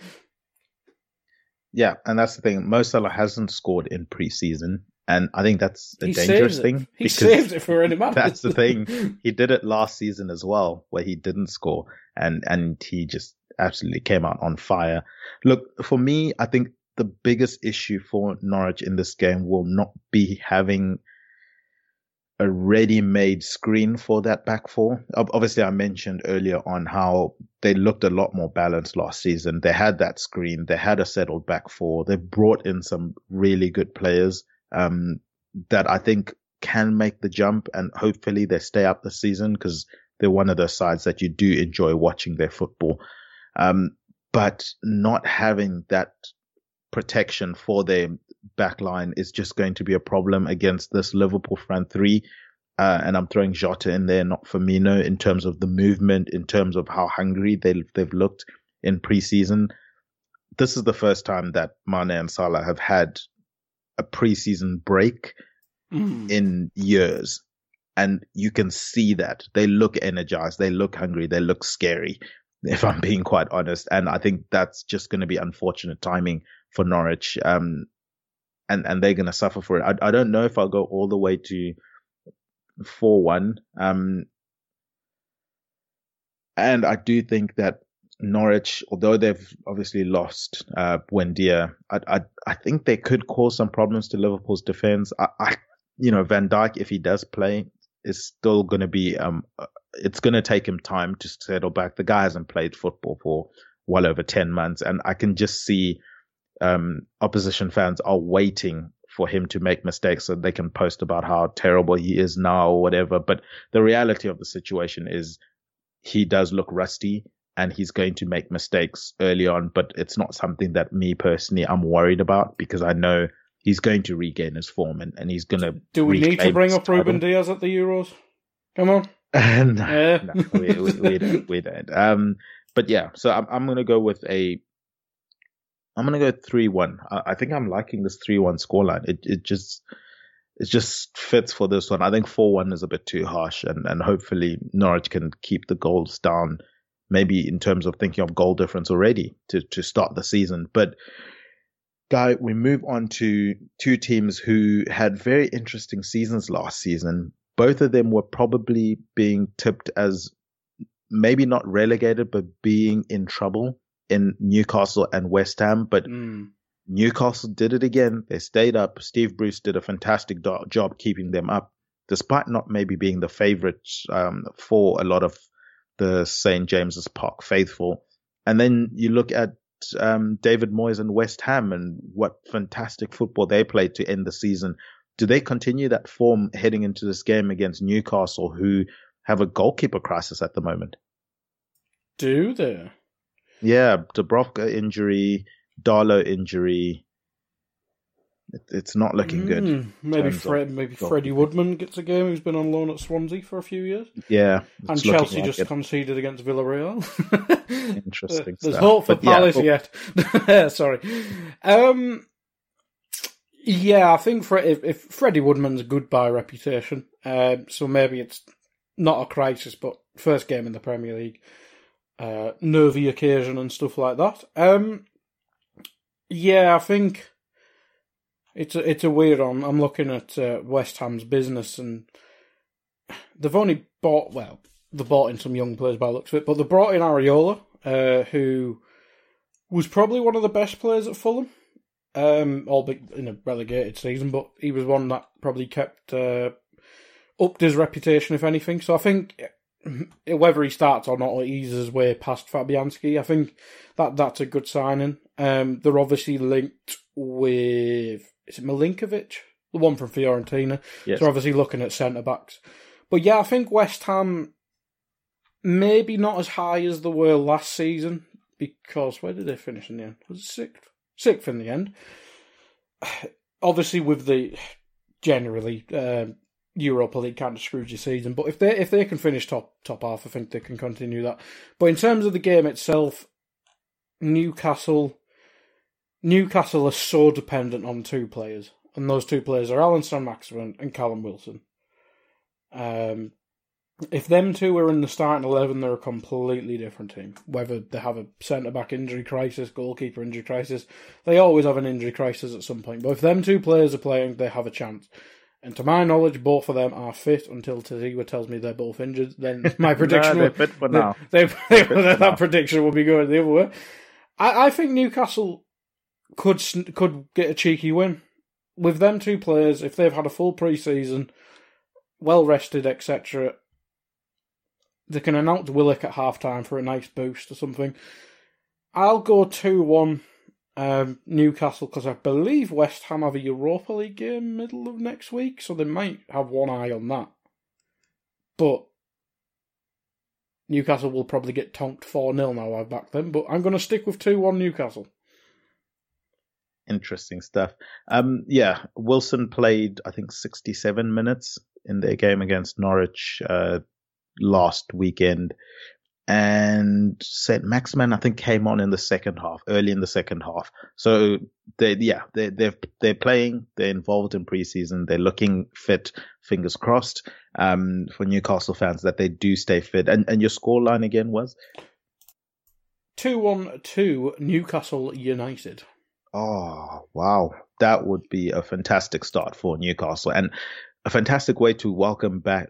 Yeah, and that's the thing. Mo Salah hasn't scored in preseason, and I think that's a he dangerous thing. He saves it for man. That's the thing. He did it last season as well, where he didn't score, and and he just absolutely came out on fire. Look, for me, I think the biggest issue for Norwich in this game will not be having a ready-made screen for that back four. Obviously, I mentioned earlier on how they looked a lot more balanced last season. They had that screen. They had a settled back four. They brought in some really good players um, that I think can make the jump, and hopefully they stay up the season because they're one of those sides that you do enjoy watching their football. Um, but not having that protection for their back line is just going to be a problem against this Liverpool front three. Uh, and I'm throwing Jota in there, not Firmino, in terms of the movement, in terms of how hungry they, they've looked in preseason. This is the first time that Mane and Salah have had a preseason break Mm. in years. And you can see that they look energized, they look hungry, they look scary, if I'm being quite honest. And I think that's just going to be unfortunate timing for Norwich. Um, and, and they're going to suffer for it. I, I don't know if I'll go all the way to 4 1. Um, and I do think that Norwich, although they've obviously lost uh, I, I I think they could cause some problems to Liverpool's defense. I, I you know Van Dijk, if he does play, is still going to be um, uh, it's going to take him time to settle back. The guy hasn't played football for well over ten months, and I can just see um, opposition fans are waiting for him to make mistakes so they can post about how terrible he is now or whatever. But the reality of the situation is he does look rusty and he's going to make mistakes early on, but it's not something that me personally I'm worried about because I know he's going to regain his form and, and he's going to. Do we need to bring up Ruben. Dias at the Euros? Come on. no, Yeah. no, we, we, we don't. We don't. Um, but yeah, so I'm I'm gonna go with a. I'm gonna go three one. I, I think I'm liking this three one scoreline. It it just it just fits for this one. I think four one is a bit too harsh, and and hopefully Norwich can keep the goals down. Maybe in terms of thinking of goal difference already to to start the season, but. Guy, we move on to two teams who had very interesting seasons last season. Both of them were probably being tipped as maybe not relegated, but being in trouble in Newcastle and West Ham. But Mm. Newcastle did it again. They stayed up. Steve Bruce did a fantastic do- job keeping them up, despite not maybe being the favourites um, for a lot of the St James's Park faithful. And then you look at um, David Moyes and West Ham and what fantastic football they played to end the season. Do they continue that form heading into this game against Newcastle, who have a goalkeeper crisis at the moment? Do they? Yeah, Dubravka injury, Darlow injury. It, it's not looking good. Mm, maybe Fred, maybe Freddie. Woodman gets a game. He's been on loan at Swansea for a few years, Yeah, and Chelsea like just it. conceded against Villarreal. Interesting There's stuff. hope for But yeah, Palace oh, yet. Sorry. Um, yeah, I think Fre- if, if Freddie Woodman's good by reputation, um, so maybe it's not a crisis, but first game in the Premier League, uh, nervy occasion and stuff like that. Um, yeah, I think it's a, it's a weird one. I'm looking at uh, West Ham's business, and they've only bought well, they bought in some young players by looks of it, but they brought in Areola, uh, who was probably one of the best players at Fulham, um, albeit in a relegated season, but he was one that probably kept uh, upped his reputation, if anything. So I think whether he starts or not, he's his way past Fabianski. I think that that's a good signing. Um, they're obviously linked with is it Milenkovic, the one from Fiorentina. Yes. So obviously looking at centre backs. But yeah, I think West Ham maybe not as high as they were last season because where did they finish in the end? Was it sixth? Sixth in the end. obviously with the generally uh, Europa League kind of screws your season, but if they if they can finish top top half, I think they can continue that. But in terms of the game itself, Newcastle Newcastle are so dependent on two players, and those two players are Allan Saint-Maximin and Callum Wilson. Um, if them two are in the starting eleven, they're a completely different team. Whether they have a centre back injury crisis, goalkeeper injury crisis, they always have an injury crisis at some point. But if them two players are playing, they have a chance. And to my knowledge, both of them are fit until Tadiwa tells me they're both injured. Then my prediction, no, fit for now. They, they, that now. prediction will be going the other way. I, I think Newcastle could could get a cheeky win with them two players if they've had a full pre-season, well rested, etc they can announce Willock at half time for a nice boost or something. I'll go 2 1 um, Newcastle because I believe West Ham have a Europa League game middle of next week, so they might have one eye on that. But Newcastle will probably get tonked 4 0 now I've backed them, but I'm going to stick with 2 1 Newcastle. Interesting stuff. Um, yeah, Wilson played, I think, 67 minutes in their game against Norwich uh, last weekend. And Saint-Maximin, I think, came on in the second half, early in the second half. So they, yeah, they, they're they're playing. They're involved in preseason. They're looking fit. Fingers crossed um, for Newcastle fans that they do stay fit. And and your scoreline again was two one two Newcastle United. Oh wow, that would be a fantastic start for Newcastle and a fantastic way to welcome back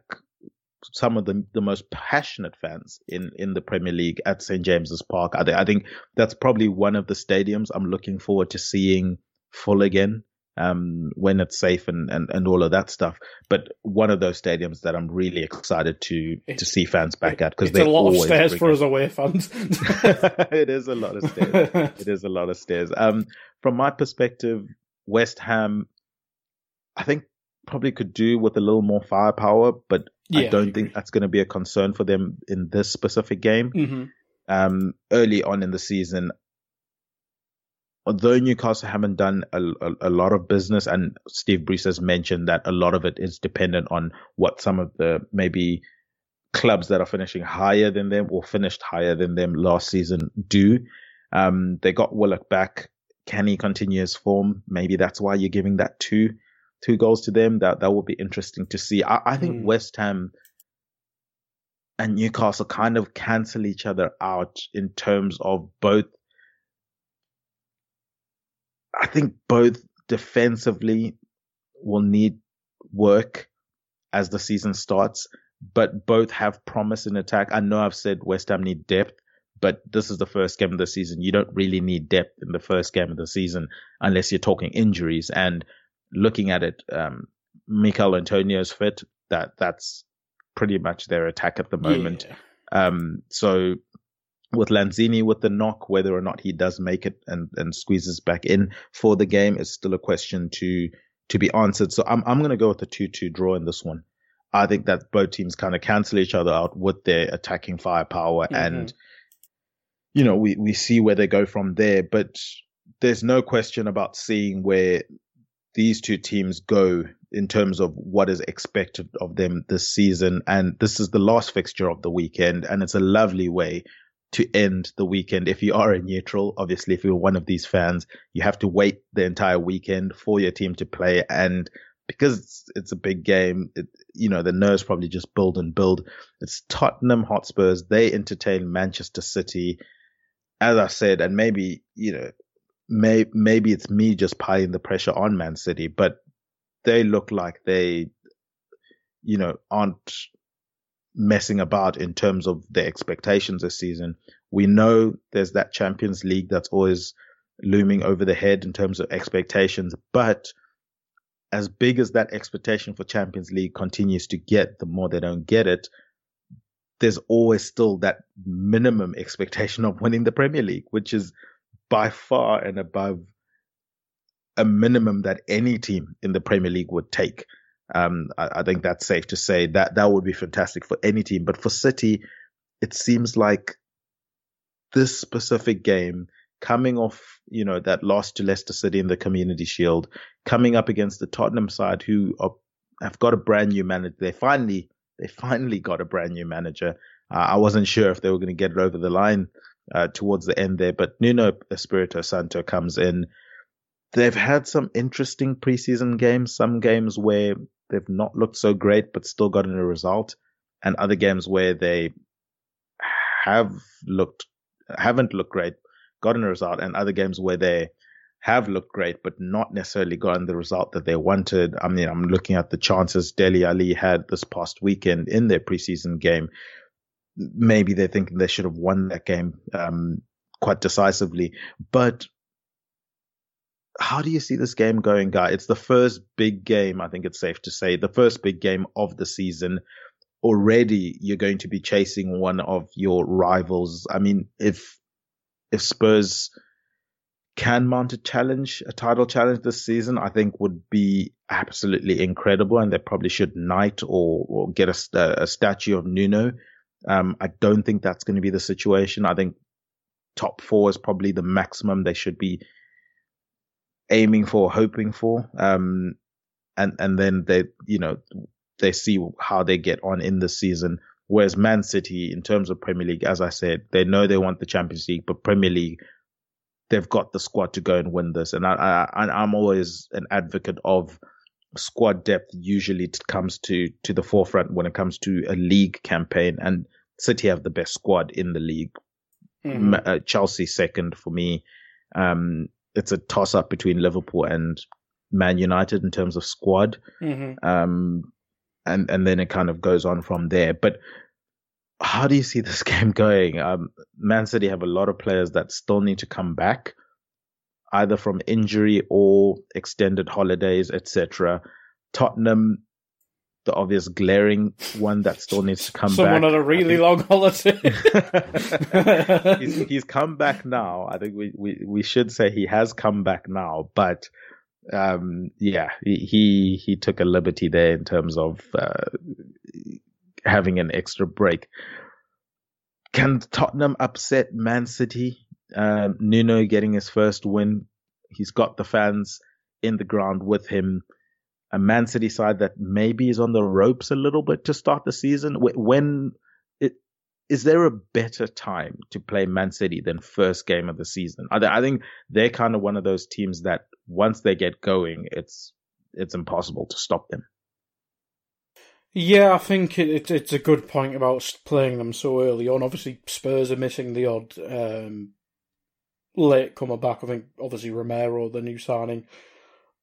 some of the the most passionate fans in in the Premier League at St James's Park. I, I think that's probably one of the stadiums I'm looking forward to seeing full again. Um, when it's safe and, and, and all of that stuff. But one of those stadiums that I'm really excited to to see fans back at because it's a lot of stairs for us away fans. it is a lot of stairs. it is a lot of stairs. Um, from my perspective, West Ham, I think probably could do with a little more firepower, but yeah, I don't I think that's going to be a concern for them in this specific game. Mm-hmm. Um, early on in the season, although Newcastle haven't done a, a, a, lot of business, and Steve Bruce has mentioned that a lot of it is dependent on what some of the maybe clubs that are finishing higher than them or finished higher than them last season do. Um, they got Willock back. Can he continue his form? Maybe that's why you're giving that two two goals to them. That that would be interesting to see. I, I think mm. West Ham and Newcastle kind of cancel each other out in terms of both. I think both defensively will need work as the season starts, but both have promise in attack. I know I've said West Ham need depth, but this is the first game of the season. You don't really need depth in the first game of the season unless you're talking injuries. And looking at it, um, Michail Antonio's fit. That that's pretty much their attack at the moment. Yeah. Um, so with Lanzini with the knock, whether or not he does make it and, and squeezes back in for the game is still a question to to be answered. So I'm I'm gonna go with the two two draw in this one. I think that both teams kind of cancel each other out with their attacking firepower mm-hmm. and you know, we, we see where they go from there, but there's no question about seeing where these two teams go in terms of what is expected of them this season. And this is the last fixture of the weekend, and it's a lovely way to end the weekend. If you are a neutral, obviously, if you're one of these fans, you have to wait the entire weekend for your team to play. And because it's, it's a big game, it, you know, the nerves probably just build and build. It's Tottenham Hotspurs. They entertain Manchester City. As I said, and maybe, you know, may, maybe it's me just piling the pressure on Man City, but they look like they, you know, aren't messing about in terms of their expectations this season. We know there's that Champions League that's always looming over the head in terms of expectations, but as big as that expectation for Champions League continues to get, the more they don't get it, there's always still that minimum expectation of winning the Premier League, which is by far and above a minimum that any team in the Premier League would take. Um, I, I, think that's safe to say that that would be fantastic for any team. But for City, it seems like this specific game coming off, you know, that loss to Leicester City in the Community Shield, coming up against the Tottenham side who are, have got a brand new manager. They finally, they finally got a brand new manager. Uh, I wasn't sure if they were going to get it over the line uh, towards the end there, but Nuno Espirito Santo comes in. They've had some interesting preseason games, some games where they've not looked so great, but still gotten a result, and other games where they have looked, haven't looked great, gotten a result, and other games where they have looked great, but not necessarily gotten the result that they wanted. I mean, I'm looking at the chances Dele Alli had this past weekend in their preseason game. Maybe they're thinking they should have won that game um, quite decisively. But how do you see this game going, Guy? It's the first big game, I think it's safe to say, the first big game of the season. Already, you're going to be chasing one of your rivals. I mean, if if Spurs can mount a challenge, a title challenge this season, I think would be absolutely incredible. And they probably should knight or, or get a, a statue of Nuno. Um, I don't think that's going to be the situation. I think top four is probably the maximum they should be aiming for, hoping for. Um, and, and then they, you know, they see how they get on in the season. Whereas Man City, in terms of Premier League, as I said, they know they want the Champions League, but Premier League, they've got the squad to go and win this. And I, I, I'm always an advocate of squad depth. Usually, it comes to to the forefront when it comes to a league campaign. And City have the best squad in the league. Mm-hmm. Uh, Chelsea second for me. Um, it's a toss up between Liverpool and Man United in terms of squad. Mm-hmm. Um, and and then it kind of goes on from there. But how do you see this game going? Um, Man City have a lot of players that still need to come back, either from injury or extended holidays, etc. Tottenham, the obvious glaring one that still needs to come back. Someone on a really long holiday. he's, he's come back now. I think we, we, we should say he has come back now, but um, yeah, he he took a liberty there in terms of uh, having an extra break. Can Tottenham upset Man City? Um, Nuno getting his first win. He's got the fans in the ground with him. A Man City side that maybe is on the ropes a little bit to start the season. When it is there a better time to play Man City than first game of the season? I think they're kind of one of those teams that once they get going, it's it's impossible to stop them. Yeah, I think it, it, it's a good point about playing them so early on. Obviously, Spurs are missing the odd um, late coming back. I think obviously Romero, the new signing.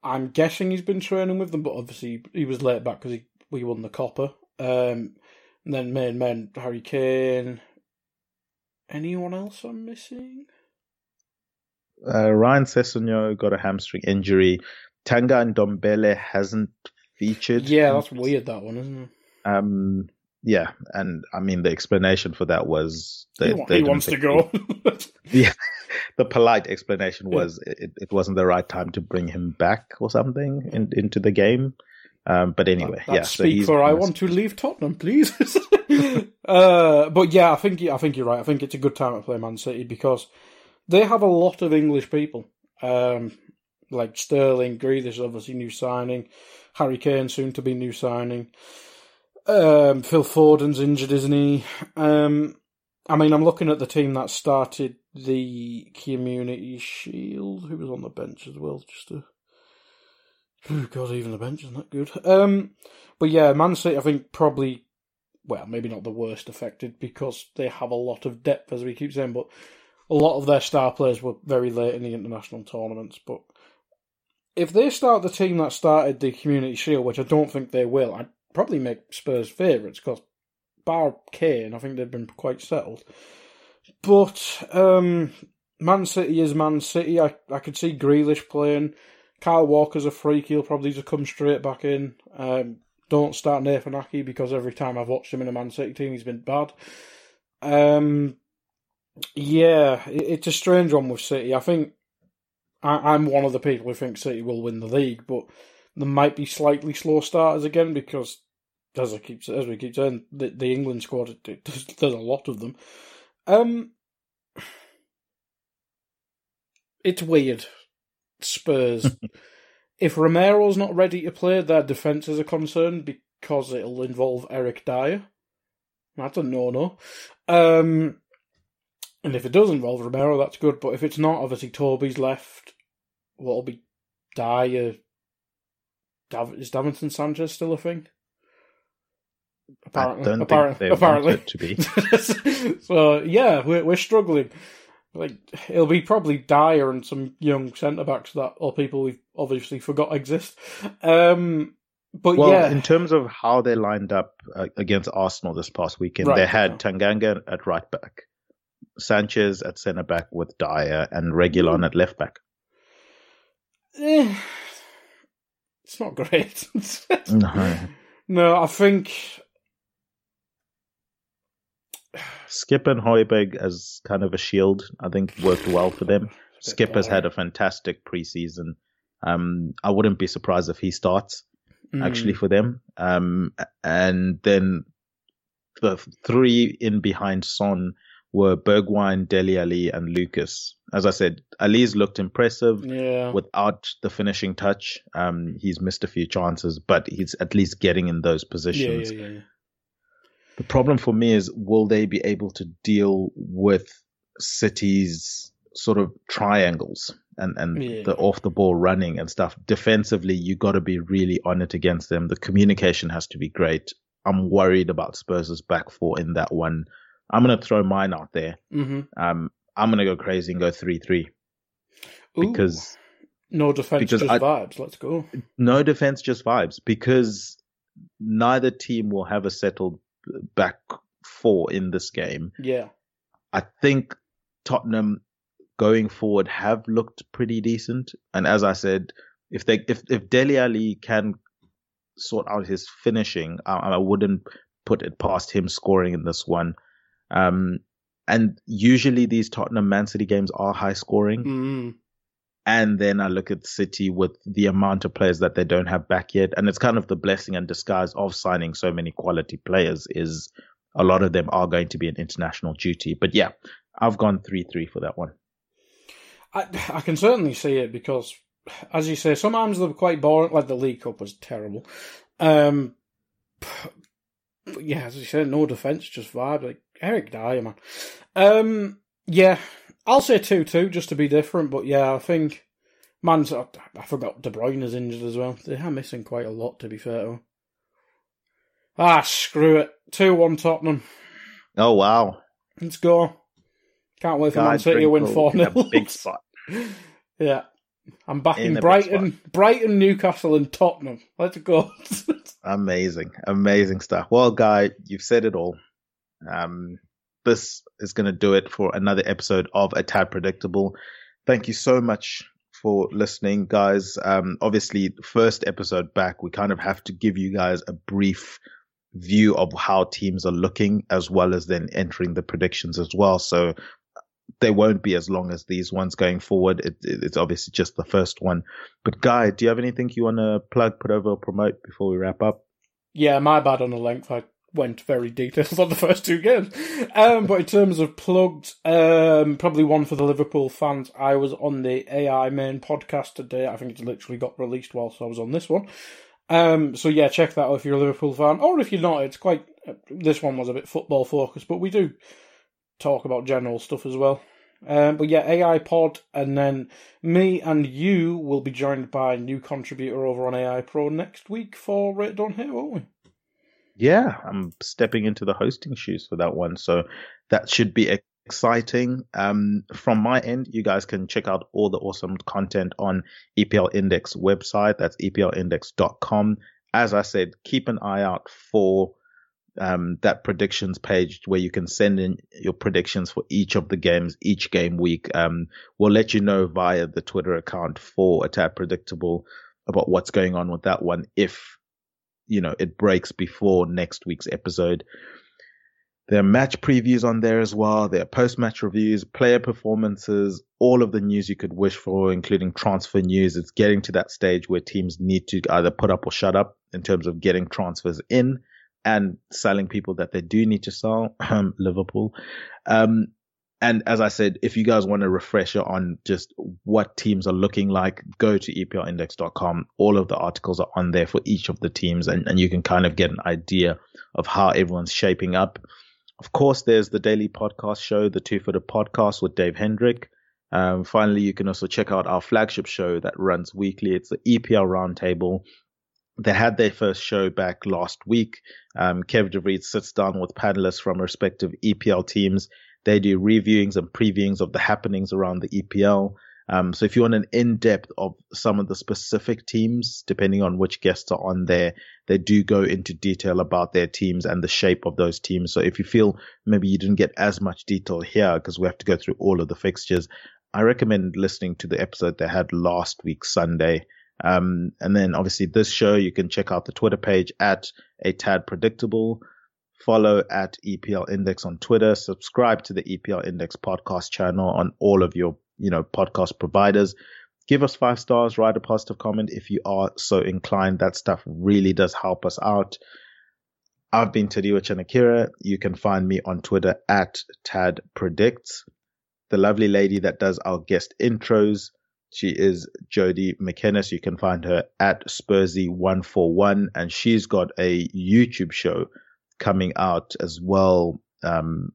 I'm guessing he's been training with them, but obviously he was late back because he we won the Copa. Um, and then main men Harry Kane. Anyone else I'm missing? Uh, Ryan Sessegnon got a hamstring injury. Tanguy Ndombele hasn't featured. Yeah, that's weird. That one, isn't it? Um, yeah, and I mean the explanation for that was they, he, they he wants to go. yeah, the polite explanation was it, it wasn't the right time to bring him back or something in, into the game. Um, but anyway, that, yeah. Speak so for I want to leave Tottenham, please. uh, but yeah, I think I think you're right. I think it's a good time to play Man City because they have a lot of English people, um, like Sterling, Grealish, obviously new signing, Harry Kane soon to be new signing. Um, Phil Foden's injured, isn't he? Um, I mean, I'm looking at the team that started the Community Shield. Who was on the bench as well? Just to, oh god, even the bench isn't that good. Um, but yeah, Man City, I think probably, well, maybe not the worst affected because they have a lot of depth, as we keep saying, but a lot of their star players were very late in the international tournaments. But if they start the team that started the Community Shield, which I don't think they will, I'd probably make Spurs favourites because bar Kane, I think they've been quite settled. But um, Man City is Man City. I, I could see Grealish playing. Kyle Walker's a freak. He'll probably just come straight back in. Um, don't start Nathan Ake because every time I've watched him in a Man City team, he's been bad. Um, yeah, it's a strange one with City. I think I, am one of the people who think City will win the league, but there might be slightly slow starters again because, as I keep as we keep saying, the, the England squad, it, there's, there's, a lot of them. Um, it's weird. Spurs. if Romero's not ready to play, their defence is a concern because it'll involve Eric Dier. That's a no-no. Um, and if it does involve Romero, that's good. But if it's not, obviously Toby's left. What'll be Dier? Dav- is Davinson Sanchez still a thing? Apparently, I don't apparently, think they apparently. want it to be. so yeah, we're we're struggling. Like it'll be probably Dier and some young centre backs that or people we've obviously forgot exist. Um, but well, yeah, in terms of how they lined up uh, against Arsenal this past weekend, right, they had. Tanganga at right back, Sanchez at centre back with Dier, and Reguilon mm. at left back. Eh, it's not great. no. no, I think Skip and Højbjerg as kind of a shield, I think worked well for them. Skip has had a fantastic preseason. Um, I wouldn't be surprised if he starts mm. actually for them. Um, and then the three in behind Son were Bergwijn, Dele Alli, and Lucas. As I said, Alli's looked impressive yeah. without the finishing touch. Um, he's missed a few chances, but he's at least getting in those positions. Yeah, yeah, the problem for me is will they be able to deal with City's sort of triangles and, and yeah. the off the ball running and stuff. Defensively, you got to be really on it against them. The communication has to be great. I'm worried about Spurs' back four in that one. I'm going to throw mine out there. Mm-hmm. Um, I'm going to go crazy and go 3 3. Because. No defense, because just I, vibes. Let's go. No defense, just vibes. Because neither team will have a settled back four in this game. Yeah. I think Tottenham going forward have looked pretty decent. And as I said, if they if if Dele Alli can sort out his finishing, I, I wouldn't put it past him scoring in this one. Um, and usually these Tottenham Man City games are high scoring. Mm. And then I look at City with the amount of players that they don't have back yet. And it's kind of the blessing and disguise of signing so many quality players is a lot of them are going to be an international duty. But yeah, I've gone 3-3 for that one. I, I can certainly see it because, as you say, sometimes they're quite boring. Like the League Cup was terrible. Um, yeah, as you said, no defense, just vibe. Like Eric Dier, man. Um, yeah, I'll say two two just to be different. But yeah, I think man's. I forgot De Bruyne is injured as well. They are missing quite a lot, to be fair. Ah, screw it. Two one Tottenham. Oh wow. Let's go. Can't wait for Man City to win 4 0. Big spot. yeah. I'm backing Brighton, Brighton, Newcastle, and Tottenham. Let's go. amazing, amazing stuff. Well, guy, you've said it all. Um, this is going to do it for another episode of A Tad Predictable. Thank you so much for listening, guys. Um, obviously, first episode back, we kind of have to give you guys a brief view of how teams are looking, as well as then entering the predictions as well. So they won't be as long as these ones going forward. It, it, it's obviously just the first one. But Guy, do you have anything you want to plug, put over, or promote before we wrap up? Yeah, my bad on the length. I went very detailed on the first two games. Um, but in terms of plugged, um, probably one for the Liverpool fans. I was on the AI main podcast today. I think it's literally got released whilst I was on this one. Um, so yeah, check that out if you're a Liverpool fan, or if you're not. It's quite. This one was a bit football focused, but we do talk about general stuff as well. Um, but yeah, AI Pod, and then me and you will be joined by a new contributor over on AI Pro next week for Rate Don't won't we? Yeah, I'm stepping into the hosting shoes for that one, so that should be exciting. Um, from my end, you guys can check out all the awesome content on EPL Index website. That's eplindex.com. As I said, keep an eye out for um, that predictions page where you can send in your predictions for each of the games, each game week. Um, we'll let you know via the Twitter account for a predictable about what's going on with that one if you know it breaks before next week's episode. There are match previews on there as well. There are post match reviews, player performances, all of the news you could wish for, including transfer news. It's getting to that stage where teams need to either put up or shut up in terms of getting transfers in and selling people that they do need to sell, Liverpool. Um, and as I said, if you guys want a refresher on just what teams are looking like, go to EPLindex.com. All of the articles are on there for each of the teams, and, and you can kind of get an idea of how everyone's shaping up. Of course, there's the daily podcast show, the Two Footed Podcast with Dave Hendrick. Um, finally, you can also check out our flagship show that runs weekly. It's the EPL Roundtable. They had their first show back last week. Um, Kev DeVries sits down with panelists from respective EPL teams they do reviewings and previewings of the happenings around the EPL. Um, so if you want an in-depth of some of the specific teams, depending on which guests are on there, they do go into detail about their teams and the shape of those teams. So if you feel maybe you didn't get as much detail here because we have to go through all of the fixtures, I recommend listening to the episode they had last week Sunday. Um, and then obviously this show, you can check out the Twitter page at a tad predictable follow at EPL Index on Twitter, subscribe to the EPL Index podcast channel on all of your, you know, podcast providers. Give us five stars, write a positive comment if you are so inclined. That stuff really does help us out. I've been Tadiwa Chanakira. You can find me on Twitter at Tad Predicts. The lovely lady that does our guest intros, she is Jodie McKennis. You can find her at Spursy141 and she's got a YouTube show coming out as well. Um,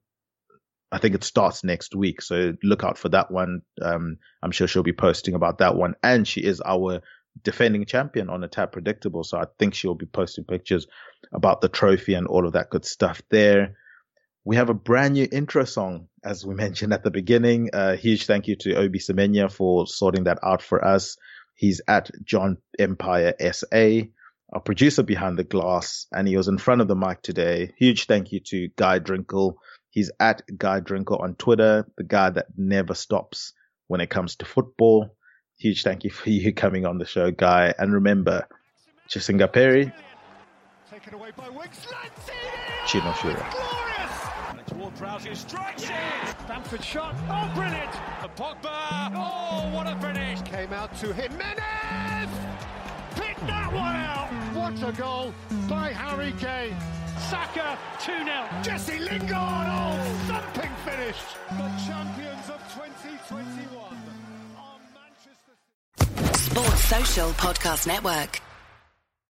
I think it starts next week, so look out for that one. Um, I'm sure she'll be posting about that one, and she is our defending champion on a Tad Predictable, so I think she'll be posting pictures about the trophy and all of that good stuff there. We have a brand new intro song, as we mentioned at the beginning. A uh, huge thank you to Obi Semenya for sorting that out for us. He's at John Empire SA our producer behind the glass, and he was in front of the mic today. Huge thank you to Guy Drinkle. He's at Guy Drinkle on Twitter, the guy that never stops when it comes to football. Huge thank you for you coming on the show, Guy. And remember, Chisinga Perry. Taken away by Wicks. Chino Shura. Toward Prowse, strikes it. Bamford shot. Oh, brilliant. And Pogba. Oh, what a finish. Came out to Jimenez. Picked that one out. What a goal by Harry Kane. Saka 2-0. Jesse Lingard, oh, thumping finish. The champions of 2021 Manchester... Sports Social Podcast Network.